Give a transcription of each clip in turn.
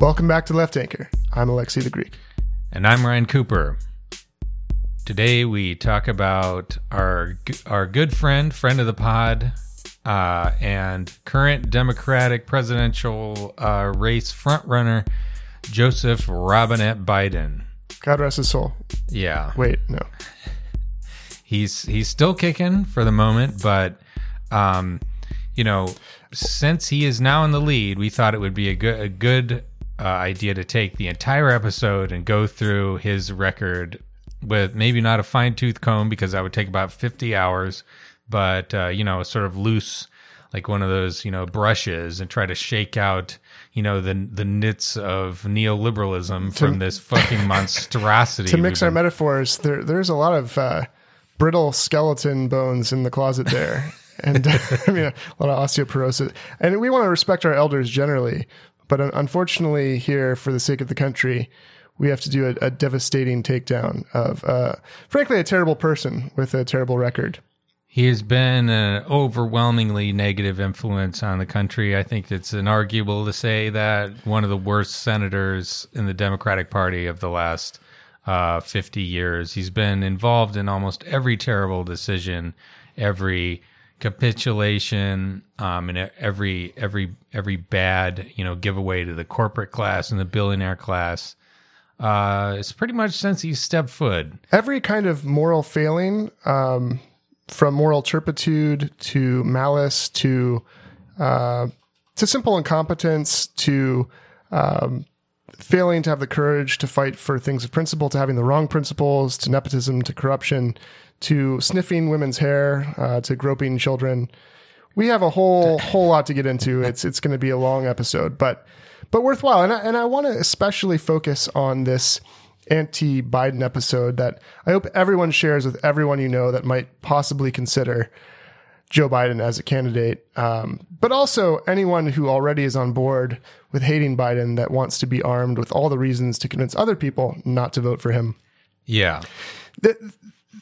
Welcome back to Left Anchor. I'm Alexi the Greek. And I'm Ryan Cooper. Today we talk about our our good friend, friend of the pod, uh, and current Democratic presidential uh, race frontrunner, Joseph Robinette Biden. God rest his soul. Yeah. Wait, no. He's he's still kicking for the moment, but um, you know, since he is now in the lead, we thought it would be a good a good uh, idea to take the entire episode and go through his record with maybe not a fine tooth comb because that would take about 50 hours, but, uh, you know, sort of loose, like one of those, you know, brushes and try to shake out, you know, the, the nits of neoliberalism from this fucking monstrosity. To mix our been- metaphors, there, there's a lot of uh, brittle skeleton bones in the closet there. and I mean, a lot of osteoporosis. And we want to respect our elders generally. But unfortunately, here, for the sake of the country, we have to do a, a devastating takedown of, uh, frankly, a terrible person with a terrible record. He has been an overwhelmingly negative influence on the country. I think it's inarguable to say that one of the worst senators in the Democratic Party of the last uh, 50 years. He's been involved in almost every terrible decision, every capitulation, um, and every every every bad you know giveaway to the corporate class and the billionaire class. Uh, it's pretty much since he stepped foot. every kind of moral failing, um, from moral turpitude to malice to uh, to simple incompetence to um, failing to have the courage to fight for things of principle, to having the wrong principles, to nepotism, to corruption, to sniffing women's hair, uh, to groping children. We have a whole whole lot to get into. It's it's going to be a long episode, but but worthwhile. And I, and I want to especially focus on this anti-Biden episode that I hope everyone shares with everyone you know that might possibly consider Joe Biden as a candidate, um, but also anyone who already is on board with hating Biden that wants to be armed with all the reasons to convince other people not to vote for him. Yeah,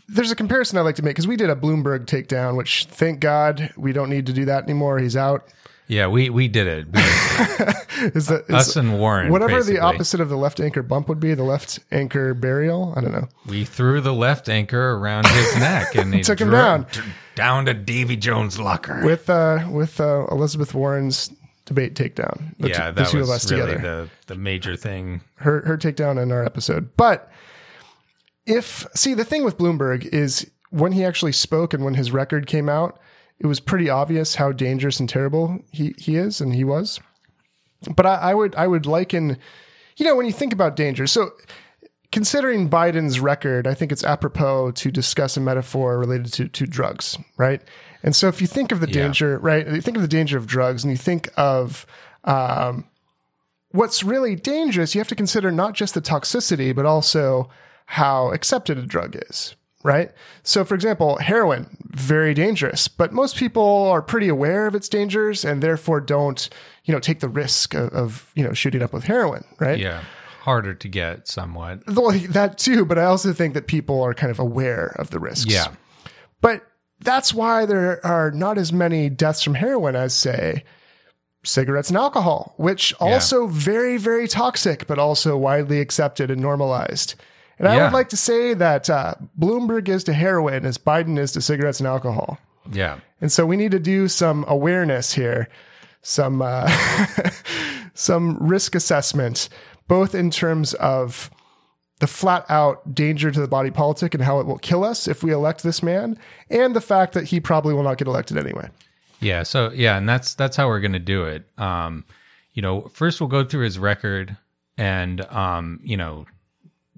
There's a comparison I like to make because we did a Bloomberg takedown, which thank God we don't need to do that anymore. He's out. yeah, we we did it. We- Is that is us and Warren. whatever basically. the opposite of the left anchor bump would be? The left anchor burial. I don't know. We threw the left anchor around his neck and he Took him down. Down to Davy Jones' locker. with uh with uh, Elizabeth Warren's debate takedown. The, yeah, t- the that two was of us really together. the the major thing. Her her takedown in our episode. But if see the thing with Bloomberg is when he actually spoke and when his record came out, it was pretty obvious how dangerous and terrible he he is and he was. But I, I would I would liken, you know, when you think about danger. So considering Biden's record, I think it's apropos to discuss a metaphor related to, to drugs, right? And so if you think of the danger, right, you think of the danger of drugs and you think of um, what's really dangerous, you have to consider not just the toxicity, but also how accepted a drug is, right? So, for example, heroin, very dangerous, but most people are pretty aware of its dangers and therefore don't, you know, take the risk of, of you know, shooting up with heroin, right? Yeah, harder to get somewhat. That too, but I also think that people are kind of aware of the risks. Yeah, But that's why there are not as many deaths from heroin as, say, cigarettes and alcohol, which also very, very toxic, but also widely accepted and normalized. And I Yeah. would like to say that uh, Bloomberg is to heroin as Biden is to cigarettes and alcohol. yeah, And so we need to do some awareness here, some uh, some risk assessment, both in terms of the flat out danger to the body politic and how it will kill us if we elect this man, and the fact that he probably will not get elected anyway. yeah. So yeah, and that's that's how we're gonna do it. Um, you know, first we'll go through his record and um, you know,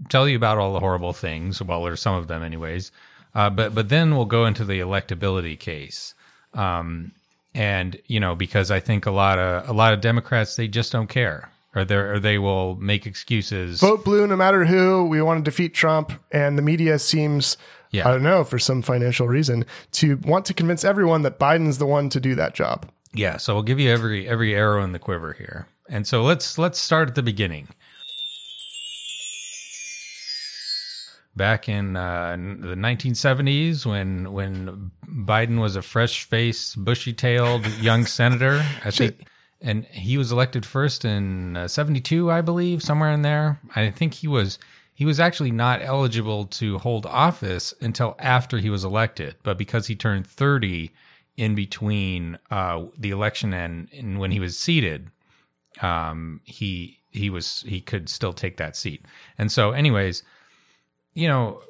tell you about all the horrible things. Well, or some of them, anyways. Uh, but but then we'll go into the electability case. Um, and you know, because I think a lot of a lot of Democrats they just don't care, or they or they will make excuses. Vote blue no matter who. We want to defeat Trump, and the media seems. Yeah. I don't know, for some financial reason, to want to convince everyone that Biden's the one to do that job. Yeah, so we'll give you every every arrow in the quiver here. And so let's let's start at the beginning. Back in uh, the 1970s, when when Biden was a fresh-faced, bushy-tailed young senator, I think and he was elected first in uh, 72 i believe somewhere in there. I think he was he was actually not eligible to hold office until after he was elected. But because he turned 30 in between uh, the election and, and when he was seated um, he he was he could still take that seat. And so anyways you know,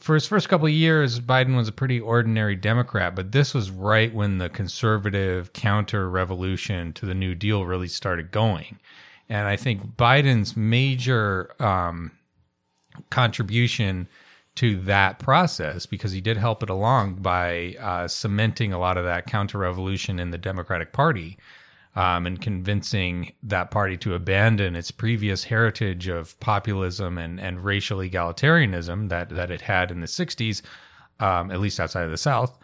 for his first couple of years, Biden was a pretty ordinary Democrat, but this was right when the conservative counter revolution to the New Deal really started going. And I think Biden's major um, contribution to that process, because he did help it along by uh, cementing a lot of that counter revolution in the Democratic Party, um, and convincing that party to abandon its previous heritage of populism and, and racial egalitarianism that, that it had in the 60s, um, at least outside of the South,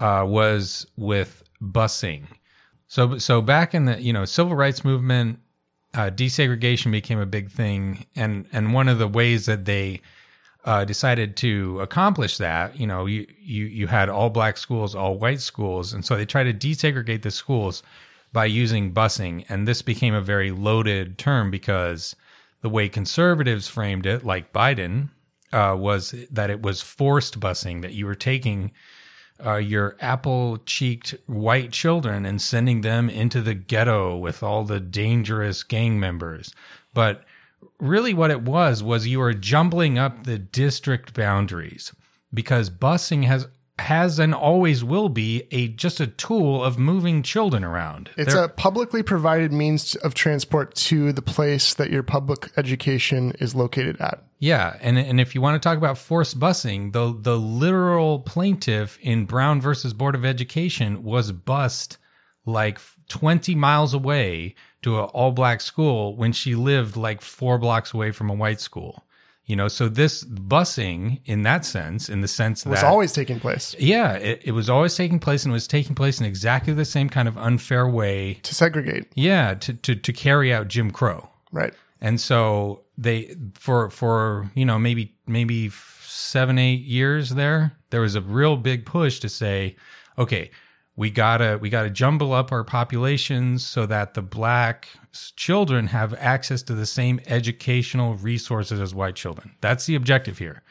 uh, was with busing. So, so back in the you know civil rights movement, uh, desegregation became a big thing, and and one of the ways that they uh, decided to accomplish that, you know, you, you you had all black schools, all white schools, and so they tried to desegregate the schools by using busing. And this became a very loaded term because the way conservatives framed it, like Biden, uh, was that it was forced busing, that you were taking uh, your apple cheeked white children and sending them into the ghetto with all the dangerous gang members. But really, what it was, was you were jumbling up the district boundaries because busing has has and always will be a just a tool of moving children around. It's They're- a publicly provided means of transport to the place that your public education is located at. yeah, and and if you want to talk about forced busing, the the literal plaintiff in Brown versus Board of Education was bused like 20 miles away to an all black school when she lived like 4 blocks away from a white school. You know, so this busing in that sense, in the sense that It was always taking place Yeah, it, it was always taking place and it was taking place in exactly the same kind of unfair way. to segregate, Yeah, to, to, to carry out Jim Crow. right? And so they for for you know maybe maybe seven eight years there there was a real big push to say, okay, we gotta we gotta jumble up our populations so that the black children have access to the same educational resources as white children. That's the objective here.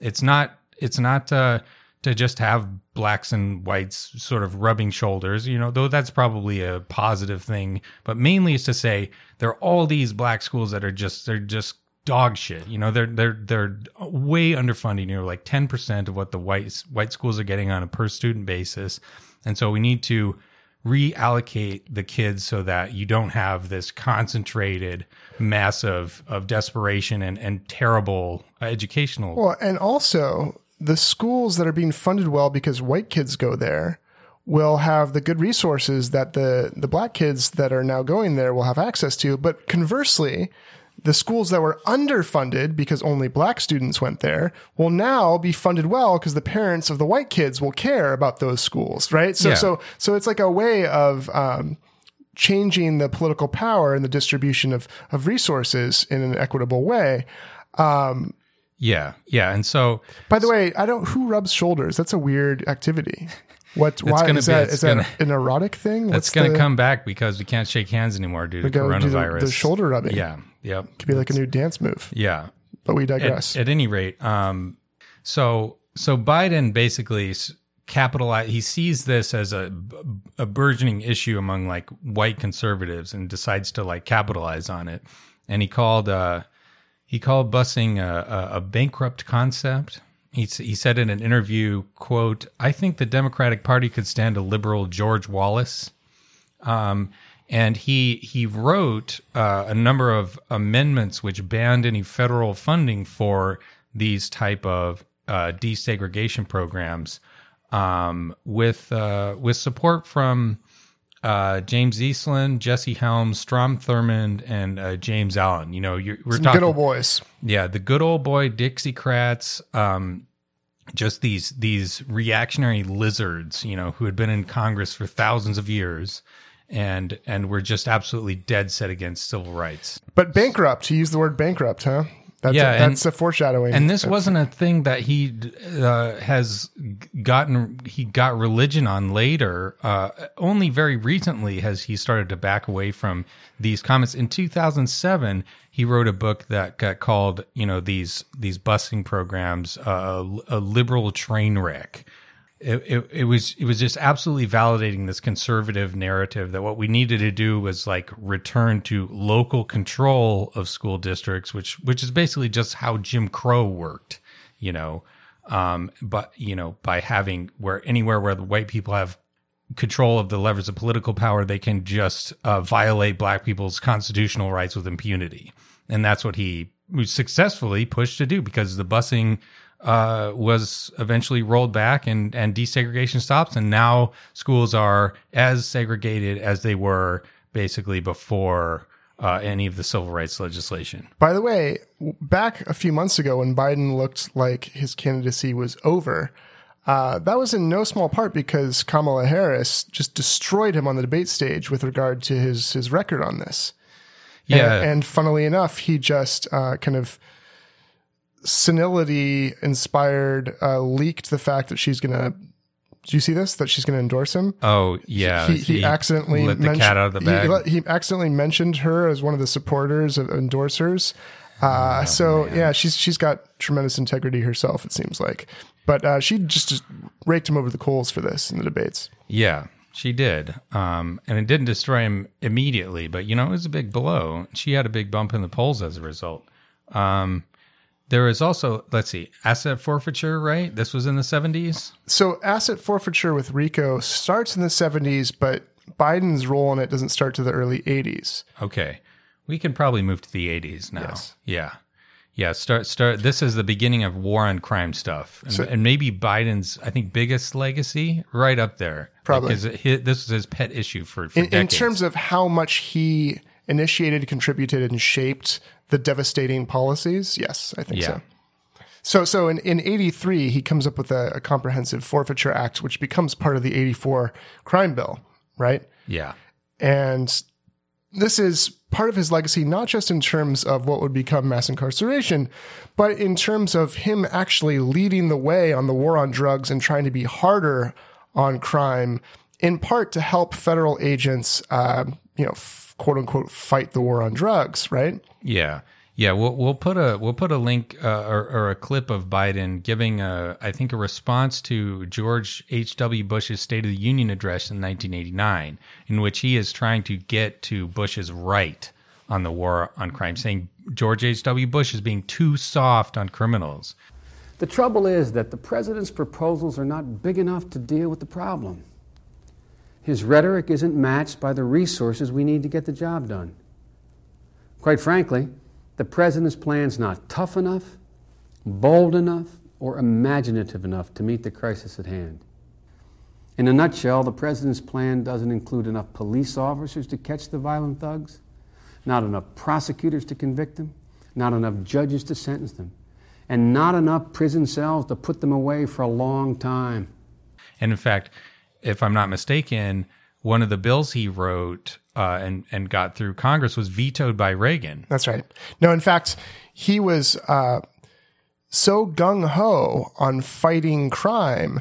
It's not it's not uh, to just have blacks and whites sort of rubbing shoulders, you know, though that's probably a positive thing. But mainly it's to say there are all these black schools that are just they're just dog shit. You know, they're they're they're way underfunding. You know, like ten percent of what the white white schools are getting on a per student basis, and so we need to reallocate the kids so that you don't have this concentrated mass of, of desperation and, and terrible educational Well, and also the schools that are being funded well because white kids go there will have the good resources that the the black kids that are now going there will have access to. But conversely, the schools that were underfunded because only black students went there will now be funded well because the parents of the white kids will care about those schools, right? So Yeah. so so it's like a way of um, changing the political power and the distribution of of resources in an equitable way. yeah yeah and so By the way, I don't. Who rubs shoulders? That's a weird activity. What? Why gonna is be- that? Is that an erotic thing? That's going to come back because we can't shake hands anymore due to gotta the- coronavirus. the shoulder rubbing. Yeah. Yep. Could be like a new dance move. Yeah. But we digress. at any rate, um, so so Biden basically capitalize. He sees this as a, a burgeoning issue among like white conservatives and decides to like capitalize on it. And he called uh, he called busing a, a, a bankrupt concept. He, he said in an interview, "quote I think the Democratic Party could stand a liberal George Wallace." Um, and he he wrote uh, a number of amendments which banned any federal funding for these type of uh, desegregation programs, um, with uh, with support from uh, James Eastland, Jesse Helms, Strom Thurmond, and uh, James Allen. You know, you're, we're Some talking good old boys. yeah, the good old boy Dixiecrats, um, just these these reactionary lizards, you know, who had been in Congress for thousands of years, and and were just absolutely dead set against civil rights. But bankrupt. To use the word bankrupt, huh? That's Yeah, a, and- that's a foreshadowing. And this wasn't a thing that he uh, has gotten. He got religion on later. Uh, only very recently has he started to back away from these comments. In 2007, he wrote a book that got called, you know, these these busing programs, uh, a liberal train wreck. It, it, it was it was just absolutely validating this conservative narrative that what we needed to do was like return to local control of school districts, which which is basically just how Jim Crow worked, you know. Um, but you know, by having where anywhere where the white people have control of the levers of political power, they can just uh, violate black people's constitutional rights with impunity, and that's what he successfully pushed to do because the busing uh, was eventually rolled back and and desegregation stops, and now schools are as segregated as they were basically before uh, any of the civil rights legislation. By the way, back a few months ago when Biden looked like his candidacy was over, uh, that was in no small part because Kamala Harris just destroyed him on the debate stage with regard to his his record on this. Yeah, And, and funnily enough, he just uh, kind of senility inspired uh, leaked the fact that she's going to. Do you see this? That she's going to endorse him. oh yeah, he, he, accidentally let the mentioned- cat out of the bag. He, he accidentally mentioned her as one of the supporters of endorsers. Uh, Oh, so yeah, she's she's got tremendous integrity herself. It seems like, but uh, she just, just raked him over the coals for this in the debates. Yeah, she did. Um, and it didn't destroy him immediately, but you know, it was a big blow. She had a big bump in the polls as a result. Um, there is also, let's see, asset forfeiture, right? This was in the 70s. So asset forfeiture with RICO starts in the '70s, but Biden's role in it doesn't start to the early '80s. Okay. We can probably move to the 80s now. Yes. Yeah. Yeah, start start this is the beginning of war on crime stuff. And, and maybe Biden's I think biggest legacy right up there. Probably. Because it, this was his pet issue for, for in, in terms of how much he initiated, contributed, and shaped the devastating policies. Yes, I think Yeah. so. So, so in, in 83, he comes up with a, a comprehensive forfeiture act, which becomes part of the 84 crime bill, right? yeah. And this is part of his legacy, not just in terms of what would become mass incarceration, but in terms of him actually leading the way on the war on drugs and trying to be harder on crime, in part to help federal agents, uh, you know, quote unquote, fight the war on drugs, right? Yeah, yeah. We'll we'll put a we'll put a link uh, or, or a clip of Biden giving a I think a response to George H. W. Bush's State of the Union address in 1989, in which he is trying to get to Bush's right on the war on crime, saying George H. W. Bush is being too soft on criminals. The trouble is that the president's proposals are not big enough to deal with the problem. His rhetoric isn't matched by the resources we need to get the job done. Quite frankly, the president's plan's not tough enough, bold enough, or imaginative enough to meet the crisis at hand. In a nutshell, the president's plan doesn't include enough police officers to catch the violent thugs, not enough prosecutors to convict them, not enough judges to sentence them, and not enough prison cells to put them away for a long time. And in fact, if I'm not mistaken, one of the bills he wrote uh, and and got through Congress was vetoed by Reagan. That's right. No, in fact, he was uh, so gung ho on fighting crime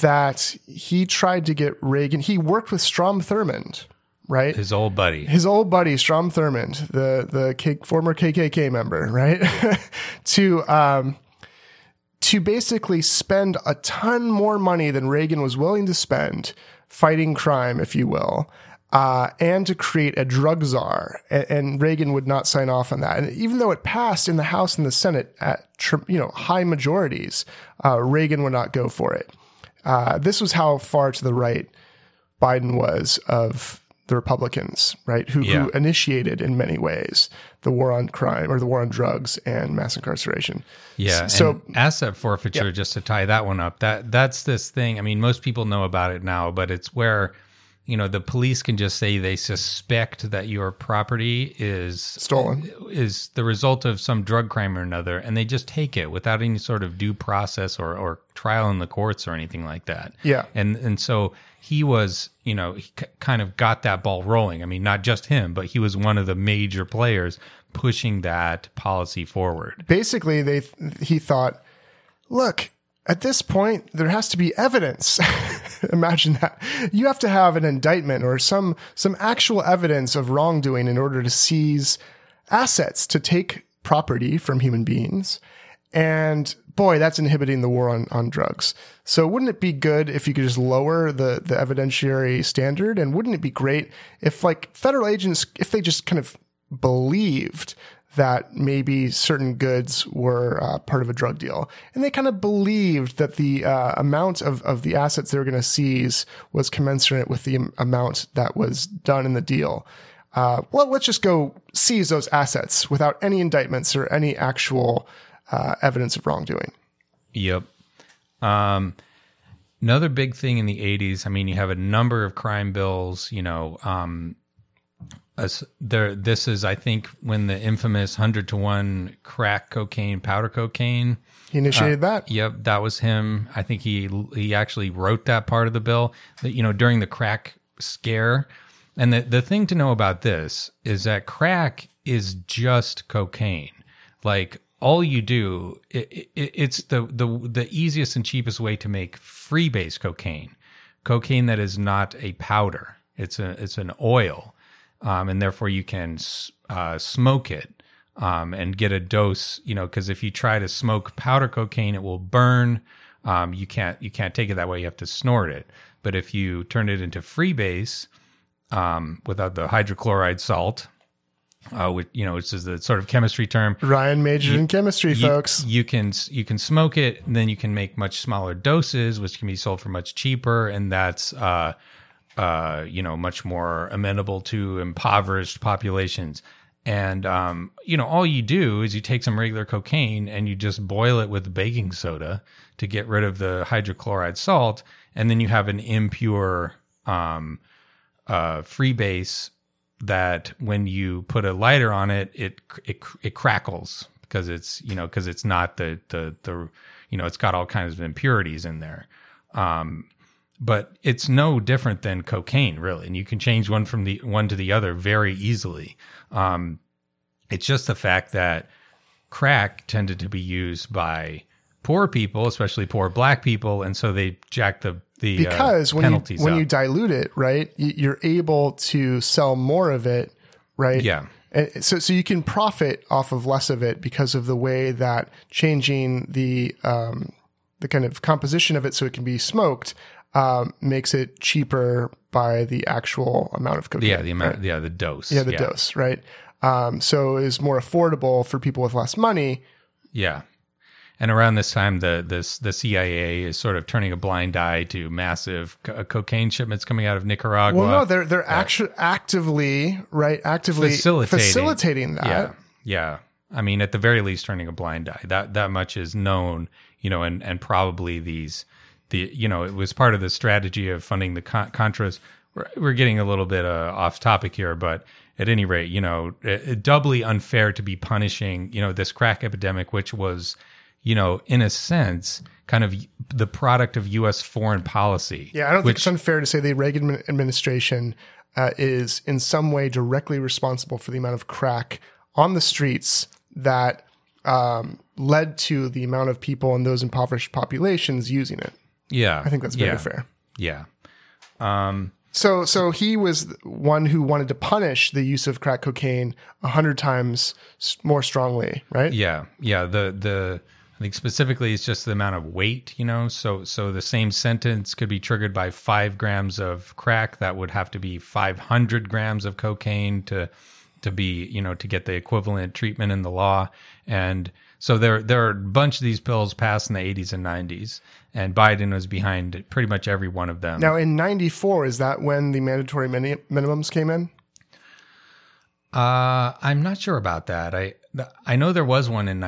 that he tried to get Reagan. He worked with Strom Thurmond, right? His old buddy. his old buddy Strom Thurmond, the the K, former KKK member, right, to um, to basically spend a ton more money than Reagan was willing to spend fighting crime, if you will, uh, and to create a drug czar. And, and Reagan would not sign off on that. And even though it passed in the House and the Senate at you know high majorities, uh, Reagan would not go for it. Uh, this was how far to the right Biden was of the Republicans, right? Who, Yeah. who initiated in many ways the war on crime or the war on drugs and mass incarceration. Yeah. So and asset forfeiture, just to tie that one up, that that's this thing. I mean, most people know about it now, but it's where you know the police can just say they suspect that your property is Stolen. is the result of some drug crime or another, and they just take it without any sort of due process or or trial in the courts or anything like that. Yeah. And and so he was, you know, he k- kind of got that ball rolling. I mean, not just him, but he was one of the major players pushing that policy forward. Basically, they he thought, look, at this point, there has to be evidence. Imagine that. You have to have an indictment or some some actual evidence of wrongdoing in order to seize assets to take property from human beings. And boy, that's inhibiting the war on, on drugs. So wouldn't it be good if you could just lower the, the evidentiary standard? And wouldn't it be great if like federal agents, if they just kind of believed that maybe certain goods were uh, part of a drug deal. And they kind of believed that the uh, amount of, of the assets they were going to seize was commensurate with the amount that was done in the deal. Uh, well, let's just go seize those assets without any indictments or any actual uh, evidence of wrongdoing. Yep. Um, another big thing in the 80s, I mean, you have a number of crime bills, you know, um, as there this is i think when the infamous 100 to 1 crack cocaine powder cocaine. He initiated uh, that? yep that was him. I think he he actually wrote that part of the bill. That you know during the crack scare. And the the thing to know about this is that crack is just cocaine. Like all you do it, it, it's the the the easiest and cheapest way to make freebase cocaine cocaine that is not a powder it's a it's an oil um, and therefore you can uh, smoke it um, and get a dose. You know, because if you try to smoke powder cocaine, it will burn. Um, you can't you can't take it that way. You have to snort it. But if you turn it into freebase um, without the hydrochloride salt, uh, which you know, which is the sort of chemistry term. Ryan majored you, in chemistry, you, folks. You can you can smoke it, and then you can make much smaller doses, which can be sold for much cheaper, and that's uh, uh, you know, much more amenable to impoverished populations. And, um, you know, all you do is you take some regular cocaine and you just boil it with baking soda to get rid of the hydrochloride salt. And then you have an impure, um, uh, freebase that when you put a lighter on it, it, it, it crackles because it's, you know, because it's not the, the, the, you know, it's got all kinds of impurities in there. Um, but it's no different than cocaine really. And you can change one from the one to the other very easily. Um, it's just the fact that crack tended to be used by poor people especially poor black people. And so they jacked the the uh, because uh, when you when up. you dilute it right you're able to sell more of it right yeah and so so you can profit off of less of it because of the way that changing the um, the kind of composition of it so it can be smoked um, makes it cheaper by the actual amount of cocaine. Yeah, the amount. right? Yeah, the dose. Yeah, the dose, right? Um, so is more affordable for people with less money. Yeah, and around this time, the this the CIA is sort of turning a blind eye to massive co- cocaine shipments coming out of Nicaragua. Well, no, they're they're actually actively right, actively facilitating, facilitating that. Yeah, yeah. I mean, at the very least, turning a blind eye. That that much is known, you know, and and probably these the you know it was part of the strategy of funding the con- Contras. We're, we're getting a little bit uh, off topic here, but at any rate, you know, it, it doubly unfair to be punishing you know this crack epidemic, which was you know in a sense kind of the product of U.S. foreign policy. Yeah, I don't which, think it's unfair to say the Reagan administration uh, is in some way directly responsible for the amount of crack on the streets that um, led to the amount of people in those impoverished populations using it. Yeah, I think that's very yeah, fair. Yeah. Um, so, so he was one who wanted to punish the use of crack cocaine a hundred times more strongly, right? Yeah, yeah. The the I think specifically it's just the amount of weight, you know. So so the same sentence could be triggered by five grams of crack. That would have to be five hundred grams of cocaine to to be you know to get the equivalent treatment in the law. And so there there are a bunch of these bills passed in the 80s and 90s, and Biden was behind pretty much every one of them. Now, in '94, is that when the mandatory mini- minimums came in? Uh, I'm not sure about that. I I know there was one in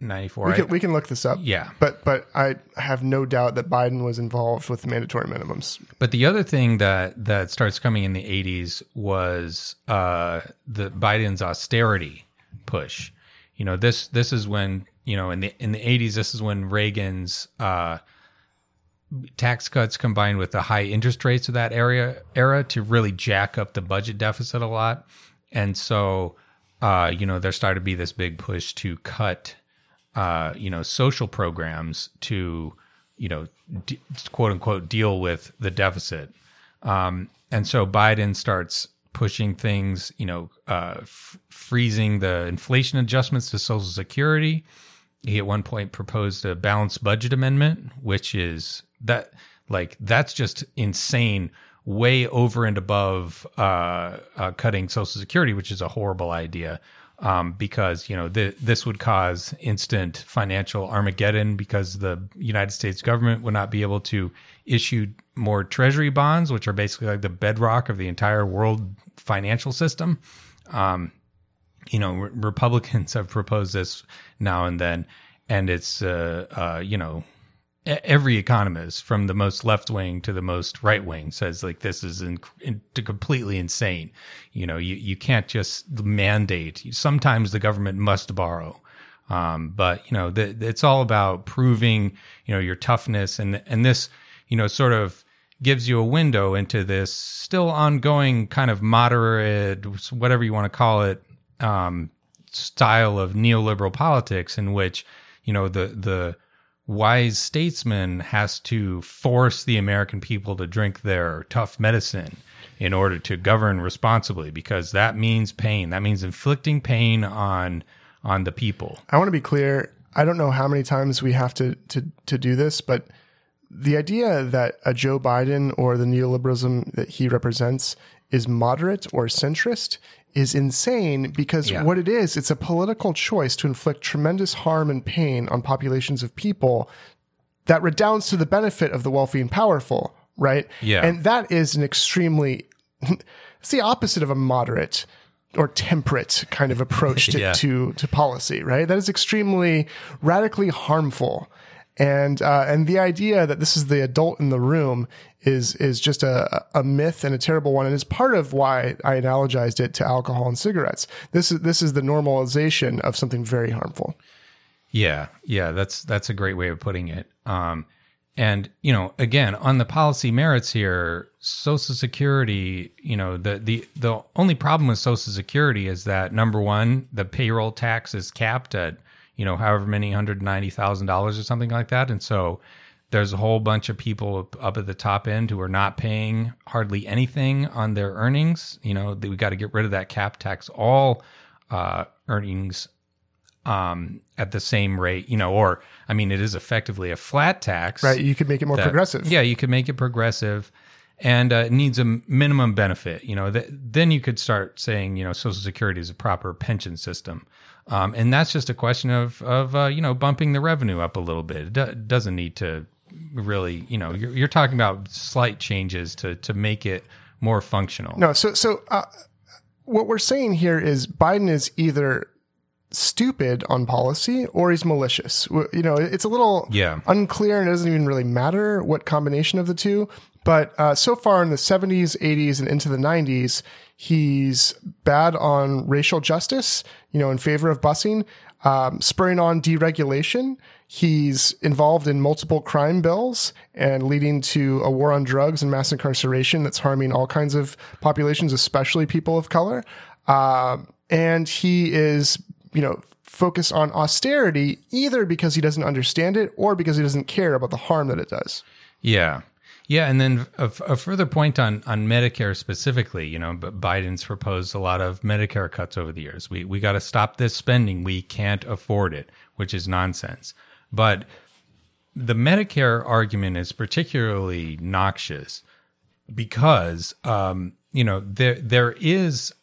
1994. We can, I, we can look this up. Yeah. but but I have no doubt that Biden was involved with the mandatory minimums. But the other thing that that starts coming in the 80s was uh, the Biden's austerity push. You know, this this is when you know in the in the 80s this is when Reagan's uh, tax cuts combined with the high interest rates of that area era to really jack up the budget deficit a lot. And so uh, you know, there started to be this big push to cut, uh, you know, social programs to, you know, d- quote unquote, deal with the deficit. Um, and so Biden starts pushing things, you know, uh, f- freezing the inflation adjustments to Social Security. He at one point proposed a balanced budget amendment, which is that like that's just insane, way over and above uh, uh, cutting Social Security, which is a horrible idea. Um, because you know th- this would cause instant financial Armageddon because the United States government would not be able to issue more Treasury bonds, which are basically like the bedrock of the entire world financial system. Um, you know, re- Republicans have proposed this now and then, and it's uh, uh, you know every economist from the most left wing to the most right wing says like this is in, in, completely insane. You know, you, you can't just mandate. Sometimes the government must borrow. Um, but you know, the, it's all about proving, you know, your toughness and, and this, you know, sort of gives you a window into this still ongoing kind of moderate, whatever you want to call it, um, style of neoliberal politics in which, you know, the, the, wise statesman has to force the American people to drink their tough medicine in order to govern responsibly because that means pain. That means inflicting pain on on the people. I want to be clear. I don't know how many times we have to to to do this, but the idea that a Joe Biden or the neoliberalism that he represents is moderate or centrist is insane because yeah. what it is, it's a political choice to inflict tremendous harm and pain on populations of people that redounds to the benefit of the wealthy and powerful, right? Yeah. And that is an extremely, it's the opposite of a moderate or temperate kind of approach to, yeah. to, to policy, right? That is extremely radically harmful. And, uh, and the idea that this is the adult in the room is is just a, a myth and a terrible one, and is part of why I analogized it to alcohol and cigarettes. This is this is the normalization of something very harmful. Yeah, yeah, that's that's a great way of putting it. Um, and you know, again, on the policy merits here, Social Security, you know, the the the only problem with Social Security is that number one, the payroll tax is capped at you know however many hundred ninety thousand dollars or something like that, and so there's a whole bunch of people up at the top end who are not paying hardly anything on their earnings. You know, we got to get rid of that cap tax. All uh, earnings um, at the same rate, you know, or I mean, it is effectively a flat tax. Right. You could make it more that, progressive. Yeah, you could make it progressive and uh, it needs a minimum benefit. You know, th- then you could start saying, you know, Social Security is a proper pension system. Um, and that's just a question of, of uh, you know, bumping the revenue up a little bit. It do- doesn't need to really, you know, you're, you're talking about slight changes to to make it more functional. No, so so uh, what we're saying here is Biden is either stupid on policy or he's malicious. You know, it's a little yeah. unclear and it doesn't even really matter what combination of the two. But uh, so far in the 70s, 80s, and into the 90s, he's bad on racial justice, you know, in favor of busing, um, spurring on deregulation. He's involved in multiple crime bills and leading to a war on drugs and mass incarceration that's harming all kinds of populations, especially people of color. Uh, and he is, you know, focused on austerity either because he doesn't understand it or because he doesn't care about the harm that it does. Yeah. Yeah, and then a, a, further point on on Medicare specifically, you know, but Biden's proposed a lot of Medicare cuts over the years. We we got to stop this spending. We can't afford it, which is nonsense. But the Medicare argument is particularly noxious because um, you know there there is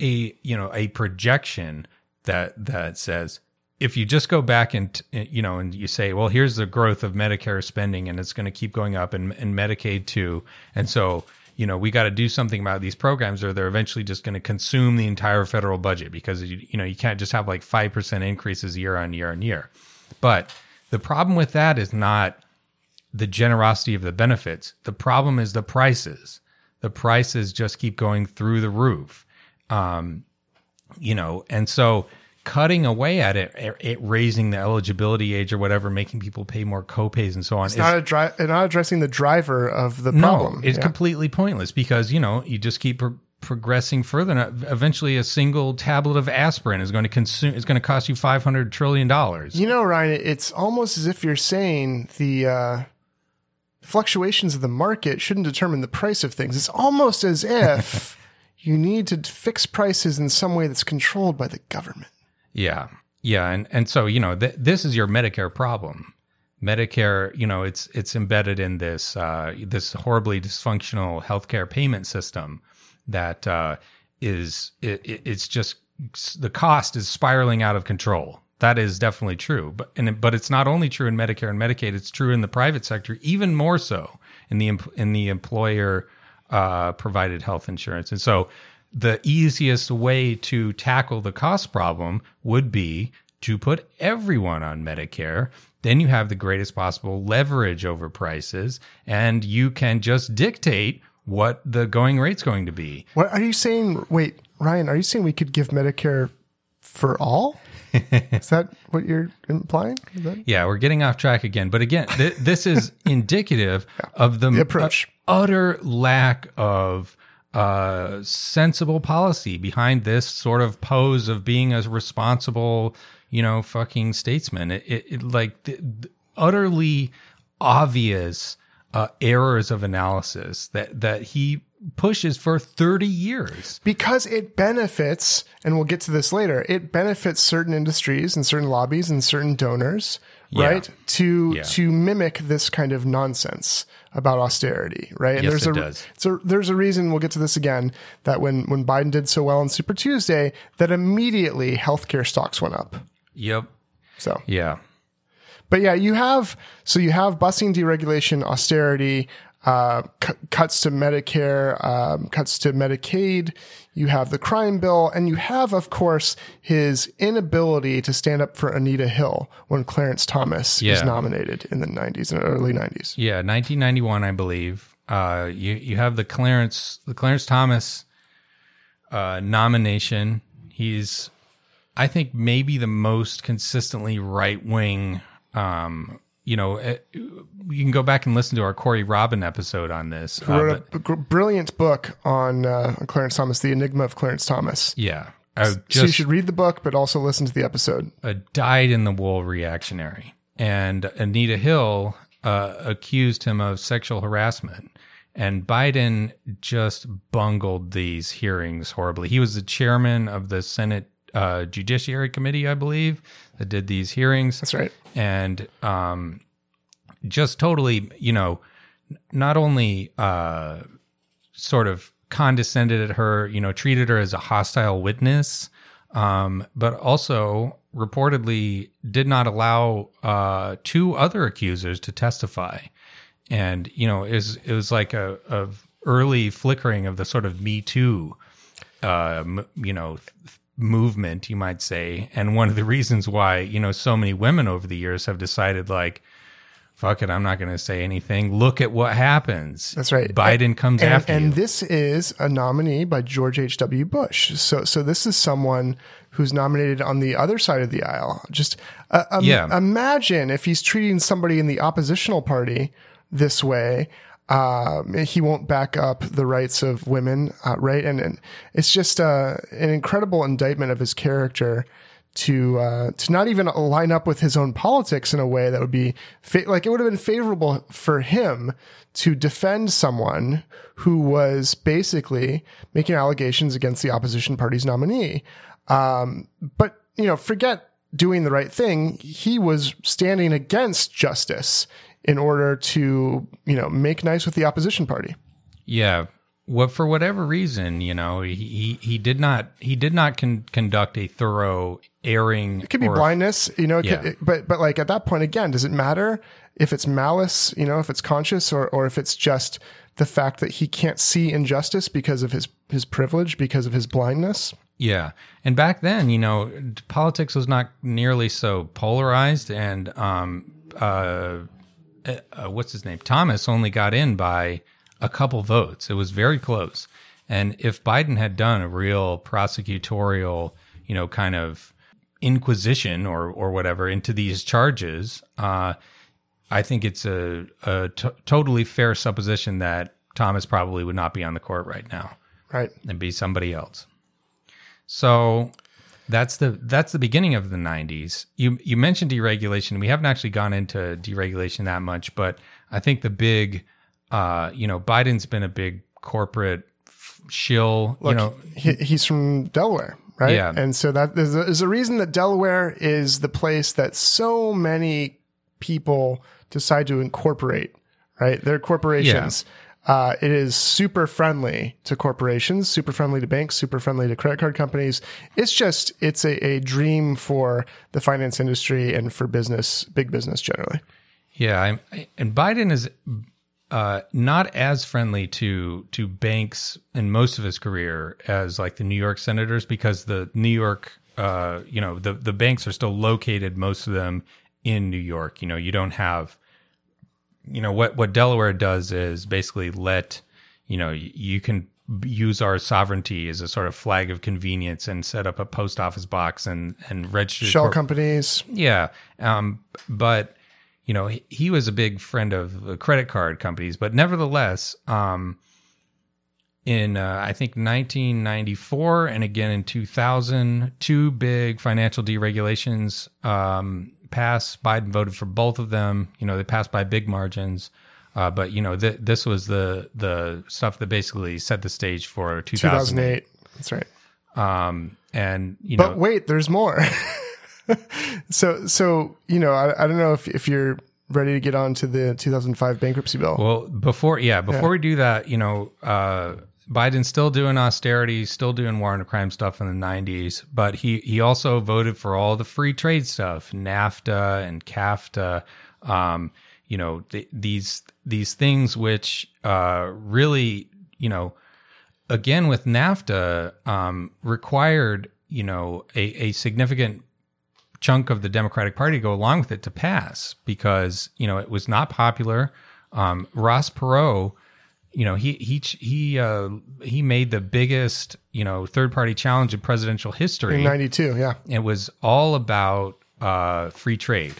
a you know a projection that that says if you just go back and you know and you say well here's the growth of medicare spending and it's going to keep going up and, and medicaid too and so you know we got to do something about these programs or they're eventually just going to consume the entire federal budget because you, you know you can't just have like 5% increases year on year on year but the problem with that is not the generosity of the benefits. The problem is the prices. The prices just keep going through the roof. Um, you know, and so cutting away at it, it, raising the eligibility age or whatever, making people pay more copays and so on. It's not, a not addressing the driver of the problem. No, it's yeah. completely pointless because, you know, you just keep progressing further. Now, Eventually, a single tablet of aspirin is going to consume is going to cost you five hundred trillion dollars. You know, Ryan, it's almost as if you're saying the uh, fluctuations of the market shouldn't determine the price of things. It's almost as if you need to fix prices in some way that's controlled by the government. Yeah, yeah, and and so you know th- this is your Medicare problem. Medicare, you know, it's it's embedded in this uh, this horribly dysfunctional healthcare payment system that uh, is it, it- it's just the cost is spiraling out of control. That is definitely true, but and but it's not only true in Medicare and Medicaid; it's true in the private sector, even more so in the in the employer uh, provided health insurance. And so, the easiest way to tackle the cost problem would be to put everyone on Medicare. Then you have the greatest possible leverage over prices, and you can just dictate what the going rate's going to be. What are you saying? Wait, Ryan, are you saying we could give Medicare for all? is that what you're implying? That- Yeah, we're getting off track again. But again, th- this is indicative of the, approach. uh, utter lack of uh, sensible policy behind this sort of pose of being a responsible, you know, fucking statesman. It, it, it like th- th- utterly obvious uh, errors of analysis that that he pushes for 30 years. because it benefits, and we'll get to this later, it benefits certain industries and certain lobbies and certain donors, Yeah. right? To Yeah. to mimic this kind of nonsense about austerity, right? And Yes, there's it a does. so there's a reason we'll get to this again that when when Biden did so well on Super Tuesday, that immediately healthcare stocks went up. Yep. So Yeah. But yeah, you have so you have busing, deregulation, austerity, uh, cu- cuts to Medicare, um, cuts to Medicaid. You have the crime bill, and you have, of course, his inability to stand up for Anita Hill when Clarence Thomas Yeah. is nominated in the '90s and early '90s. Yeah, 1991, I believe. Uh, you you have the Clarence the Clarence Thomas uh, nomination. He's, I think, maybe the most consistently right wing. Um, you know, eh, you can go back and listen to our Corey Robin episode on this. Uh, wrote but- a brilliant book on, uh, on Clarence Thomas, "The Enigma of Clarence Thomas." yeah, I so you should read the book, but also listen to the episode. a dyed in the wool reactionary. And Anita Hill uh, accused him of sexual harassment. And Biden just bungled these hearings horribly. He was the chairman of the Senate uh, Judiciary Committee, I believe, that did these hearings. That's right. And um, just totally, you know, not only uh, sort of condescended at her, you know, treated her as a hostile witness, um, but also reportedly did not allow uh, two other accusers to testify. And you know, it was, it was like a, a early flickering of the sort of Me Too, uh, m- you know, th- movement, you might say. And one of the reasons why you know so many women over the years have decided like. Fuck it, I'm not going to say anything. Look at what happens. That's right. Biden comes and, after and you. this is a nominee by George H.W. Bush. So, so this is someone who's nominated on the other side of the aisle. Just uh, um, Yeah. imagine if he's treating somebody in the oppositional party this way. Um, he won't back up the rights of women, uh, right? And, and it's just uh, an incredible indictment of his character to uh, to not even line up with his own politics in a way that would be fa- like it would have been favorable for him to defend someone who was basically making allegations against the opposition party's nominee. Um, but you know, forget doing the right thing. He was standing against justice in order to you know make nice with the opposition party. Yeah. What for whatever reason, you know, he he, did not he did not con- conduct a thorough airing. It could be blindness, you know, it could, Yeah. but but like at that point again, does it matter if it's malice, you know, if it's conscious or or if it's just the fact that he can't see injustice because of his his privilege, because of his blindness? Yeah, and back then, you know, politics was not nearly so polarized, and um, uh, uh, what's his name? Thomas only got in by a couple votes. It was very close. And if Biden had done a real prosecutorial, you know, kind of inquisition or or whatever into these charges, uh, I think it's a, a t- totally fair supposition that Thomas probably would not be on the court right now. Right. and be somebody else. So that's the that's the beginning of the 90s. You you mentioned deregulation. We haven't actually gone into deregulation that much, but I think the big uh, you know, Biden's been a big corporate f- shill, Look, you know, he, he's from Delaware, right? Yeah. And so that there's a, there's a reason that Delaware is the place that so many people decide to incorporate, right? They're corporations. Uh, it is super friendly to corporations, super friendly to banks, super friendly to credit card companies. It's just, it's a, a dream for the finance industry and for business, big business generally. Yeah, I'm, and Biden is uh, not as friendly to to banks in most of his career as like the New York senators because the New York, uh, you know, the the banks are still located most of them in New York. You know, you don't have, you know, what what Delaware does is basically let, you know, you, can use our sovereignty as a sort of flag of convenience and set up a post office box and and register Shell corp- companies, yeah. Um, but, you know, he, he was a big friend of credit card companies, but nevertheless, um, in uh, I think 1994 and again in 2000, two big financial deregulations um, passed. Biden voted for both of them. You know, they passed by big margins. Uh, but you know, th- this was the the stuff that basically set the stage for 2008. 2008. That's right. Um, and you know, But wait, there's more. so, so you know, I, I don't know if if you're ready to get on to the 2005 bankruptcy bill. Well, before yeah, before we do that, you know, uh, Biden's still doing austerity, still doing war on crime stuff in the '90s, but he he also voted for all the free trade stuff, NAFTA and CAFTA. Um, you know, th- these these things which uh, really, you know, again with NAFTA um, required you know a, a significant chunk of the Democratic Party to go along with it to pass because you know it was not popular. Um, Ross Perot, you know, he he he uh, he made the biggest you know third party challenge in presidential history. in 92, yeah. It was all about uh, free trade.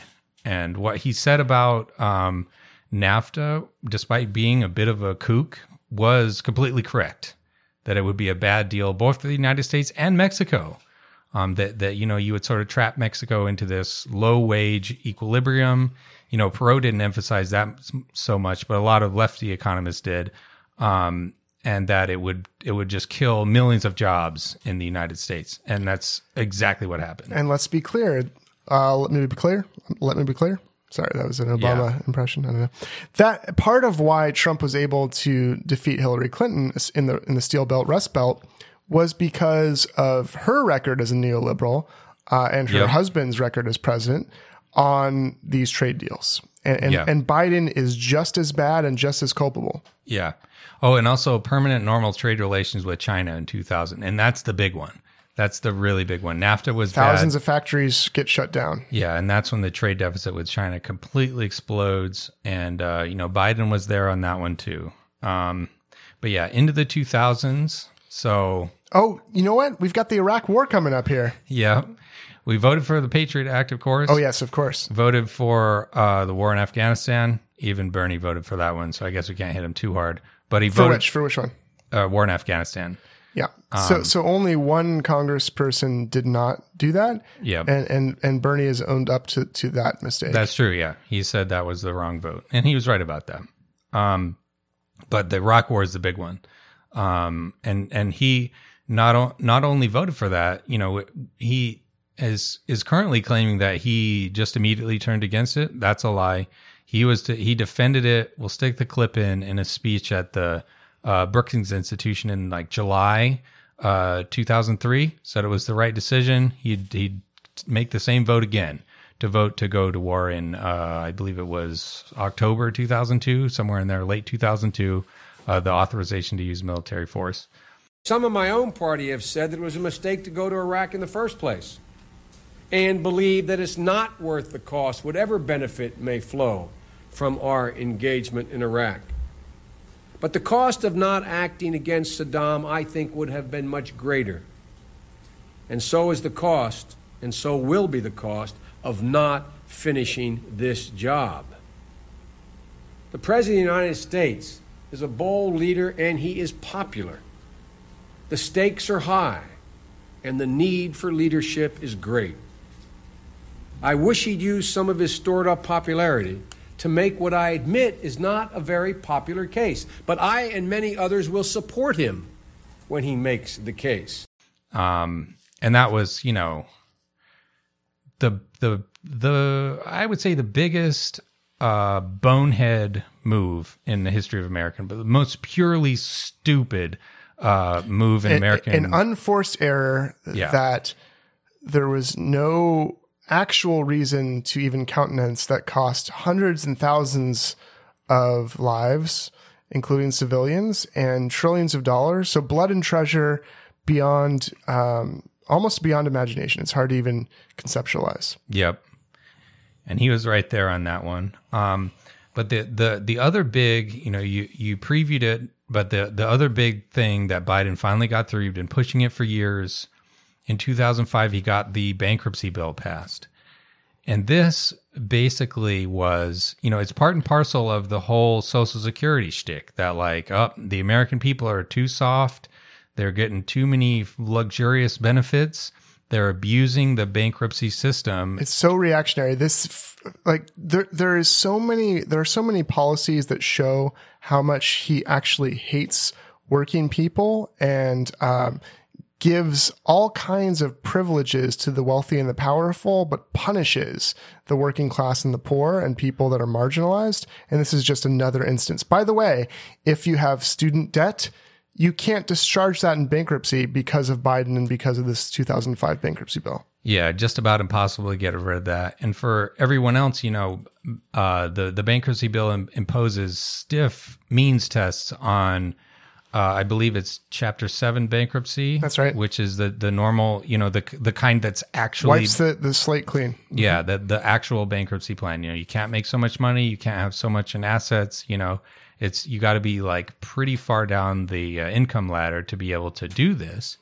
And what he said about um, NAFTA, despite being a bit of a kook, was completely correct. That it would be a bad deal both for the United States and Mexico. Um, that that you know you would sort of trap Mexico into this low wage equilibrium. You know, Perot didn't emphasize that so much, but a lot of lefty economists did. Um, and that it would it would just kill millions of jobs in the United States, and that's exactly what happened. And let's be clear. Uh, let me be clear. Let me be clear. Sorry, that was an Obama Yeah. impression. I don't know. That part of why Trump was able to defeat Hillary Clinton in the in the Steel Belt Rust Belt was because of her record as a neoliberal uh, and her Yep. husband's record as president on these trade deals. And and, Yeah. and Biden is just as bad and just as culpable. Yeah. Oh, and also permanent normal trade relations with China in 2000, and that's the big one. That's the really big one. NAFTA was Thousands bad. of factories get shut down. Yeah, and that's when the trade deficit with China completely explodes. And uh, you know, Biden was there on that one too. Um, but yeah, into the 2000s. So Oh, you know what? We've got the Iraq War coming up here. yeah, we voted for the Patriot Act, of course. Oh yes, of course. Voted for uh, the war in Afghanistan. Even Bernie voted for that one, so I guess we can't hit him too hard. But he For voted which? For which one? uh, war in Afghanistan. Yeah. Um, so so only one congressperson did not do that. Yeah. And and and Bernie has owned up to to that mistake. That's true. Yeah, he said that was the wrong vote, and he was right about that. Um, but the Iraq War is the big one, um, and and he not o- not only voted for that, you know, he is is currently claiming that he just immediately turned against it. That's a lie. He was to, he defended it. We'll stick the clip in in a speech at the uh, Brookings Institution in like July uh, 2003. Said it was the right decision. He'd he'd make the same vote again to vote to go to war in uh, I believe it was October 2002, somewhere in there, late 2002. Uh, the authorization to use military force. Some of my own party have said that it was a mistake to go to Iraq in the first place and believe that it's not worth the cost, whatever benefit may flow from our engagement in Iraq. But the cost of not acting against Saddam, I think, would have been much greater. And so is the cost, and so will be the cost, of not finishing this job. The President of the United States is a bold leader and he is popular. The stakes are high, and the need for leadership is great. I wish he'd use some of his stored up popularity to make what I admit is not a very popular case. But I and many others will support him when he makes the case. Um, and that was, you know, the the the I would say the biggest uh, bonehead move in the history of American, but the most purely stupid uh, move in An- American. an unforced error Yeah. that there was no actual reason to even countenance that cost hundreds and thousands of lives, including civilians, and trillions of dollars. So blood and treasure beyond, um, almost beyond imagination. It's hard to even conceptualize. Yep. And he was right there on that one. Um, but the, the the other big, you know, you you previewed it, but the the other big thing that Biden finally got through, you've been pushing it for years. In 2005, he got the bankruptcy bill passed. And this basically was, you know, it's part and parcel of the whole Social Security shtick that, like, up oh, the American people are too soft. They're getting too many luxurious benefits. They're abusing the bankruptcy system. It's so reactionary. This like there there is so many there are so many policies that show how much he actually hates working people and um, gives all kinds of privileges to the wealthy and the powerful, but punishes the working class and the poor and people that are marginalized. And this is just another instance. By the way, if you have student debt, you can't discharge that in bankruptcy because of Biden and because of this 2005 bankruptcy bill. Yeah, just about impossible to get rid of that. And for everyone else, you know, uh, the the bankruptcy bill im- imposes stiff means tests on. Uh, I believe it's Chapter Seven bankruptcy. That's right. Which is the the normal, you know, the the kind that's actually Wipes the, the slate clean. yeah, the the actual bankruptcy plan. You know, you can't make so much money, you can't have so much in assets. You know, it's you got to be like pretty far down the uh, income ladder to be able to do this,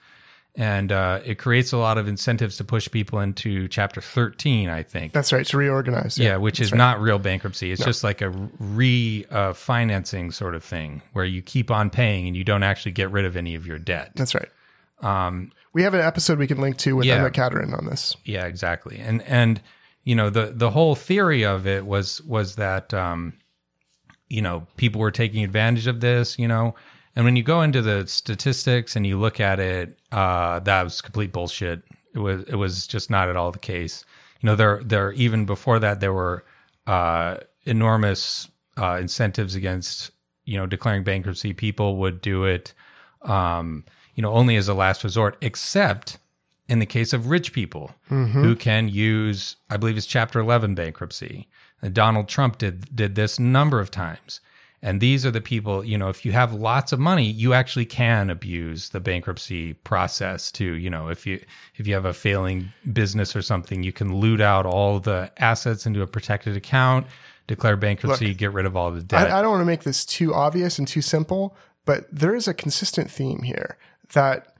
and uh, it creates a lot of incentives to push people into Chapter Thirteen. I think. That's right. To reorganize. yeah, which is not real bankruptcy. It's just like a re uh, financing sort of thing where you keep on paying and you don't actually get rid of any of your debt. That's right. Um, we have an episode we can link to with Yeah. Emma Caterine on this. Yeah, exactly. And and you know the the whole theory of it was was that um, you know people were taking advantage of this. You know, and when you go into the statistics and you look at it, uh, that was complete bullshit. It was it was just not at all the case. You know, there there even before that there were uh, enormous uh, incentives against you know declaring bankruptcy. People would do it. Um, you know, only as a last resort, except in the case of rich people who can use, I believe it's Chapter 11 bankruptcy. And Donald Trump did did this a number of times. And these are the people, you know, if you have lots of money, you actually can abuse the bankruptcy process too. You know, if you if you have a failing business or something, you can loot out all the assets into a protected account, declare bankruptcy, get rid of all the debt. I, I don't want to make this too obvious and too simple, but there is a consistent theme here that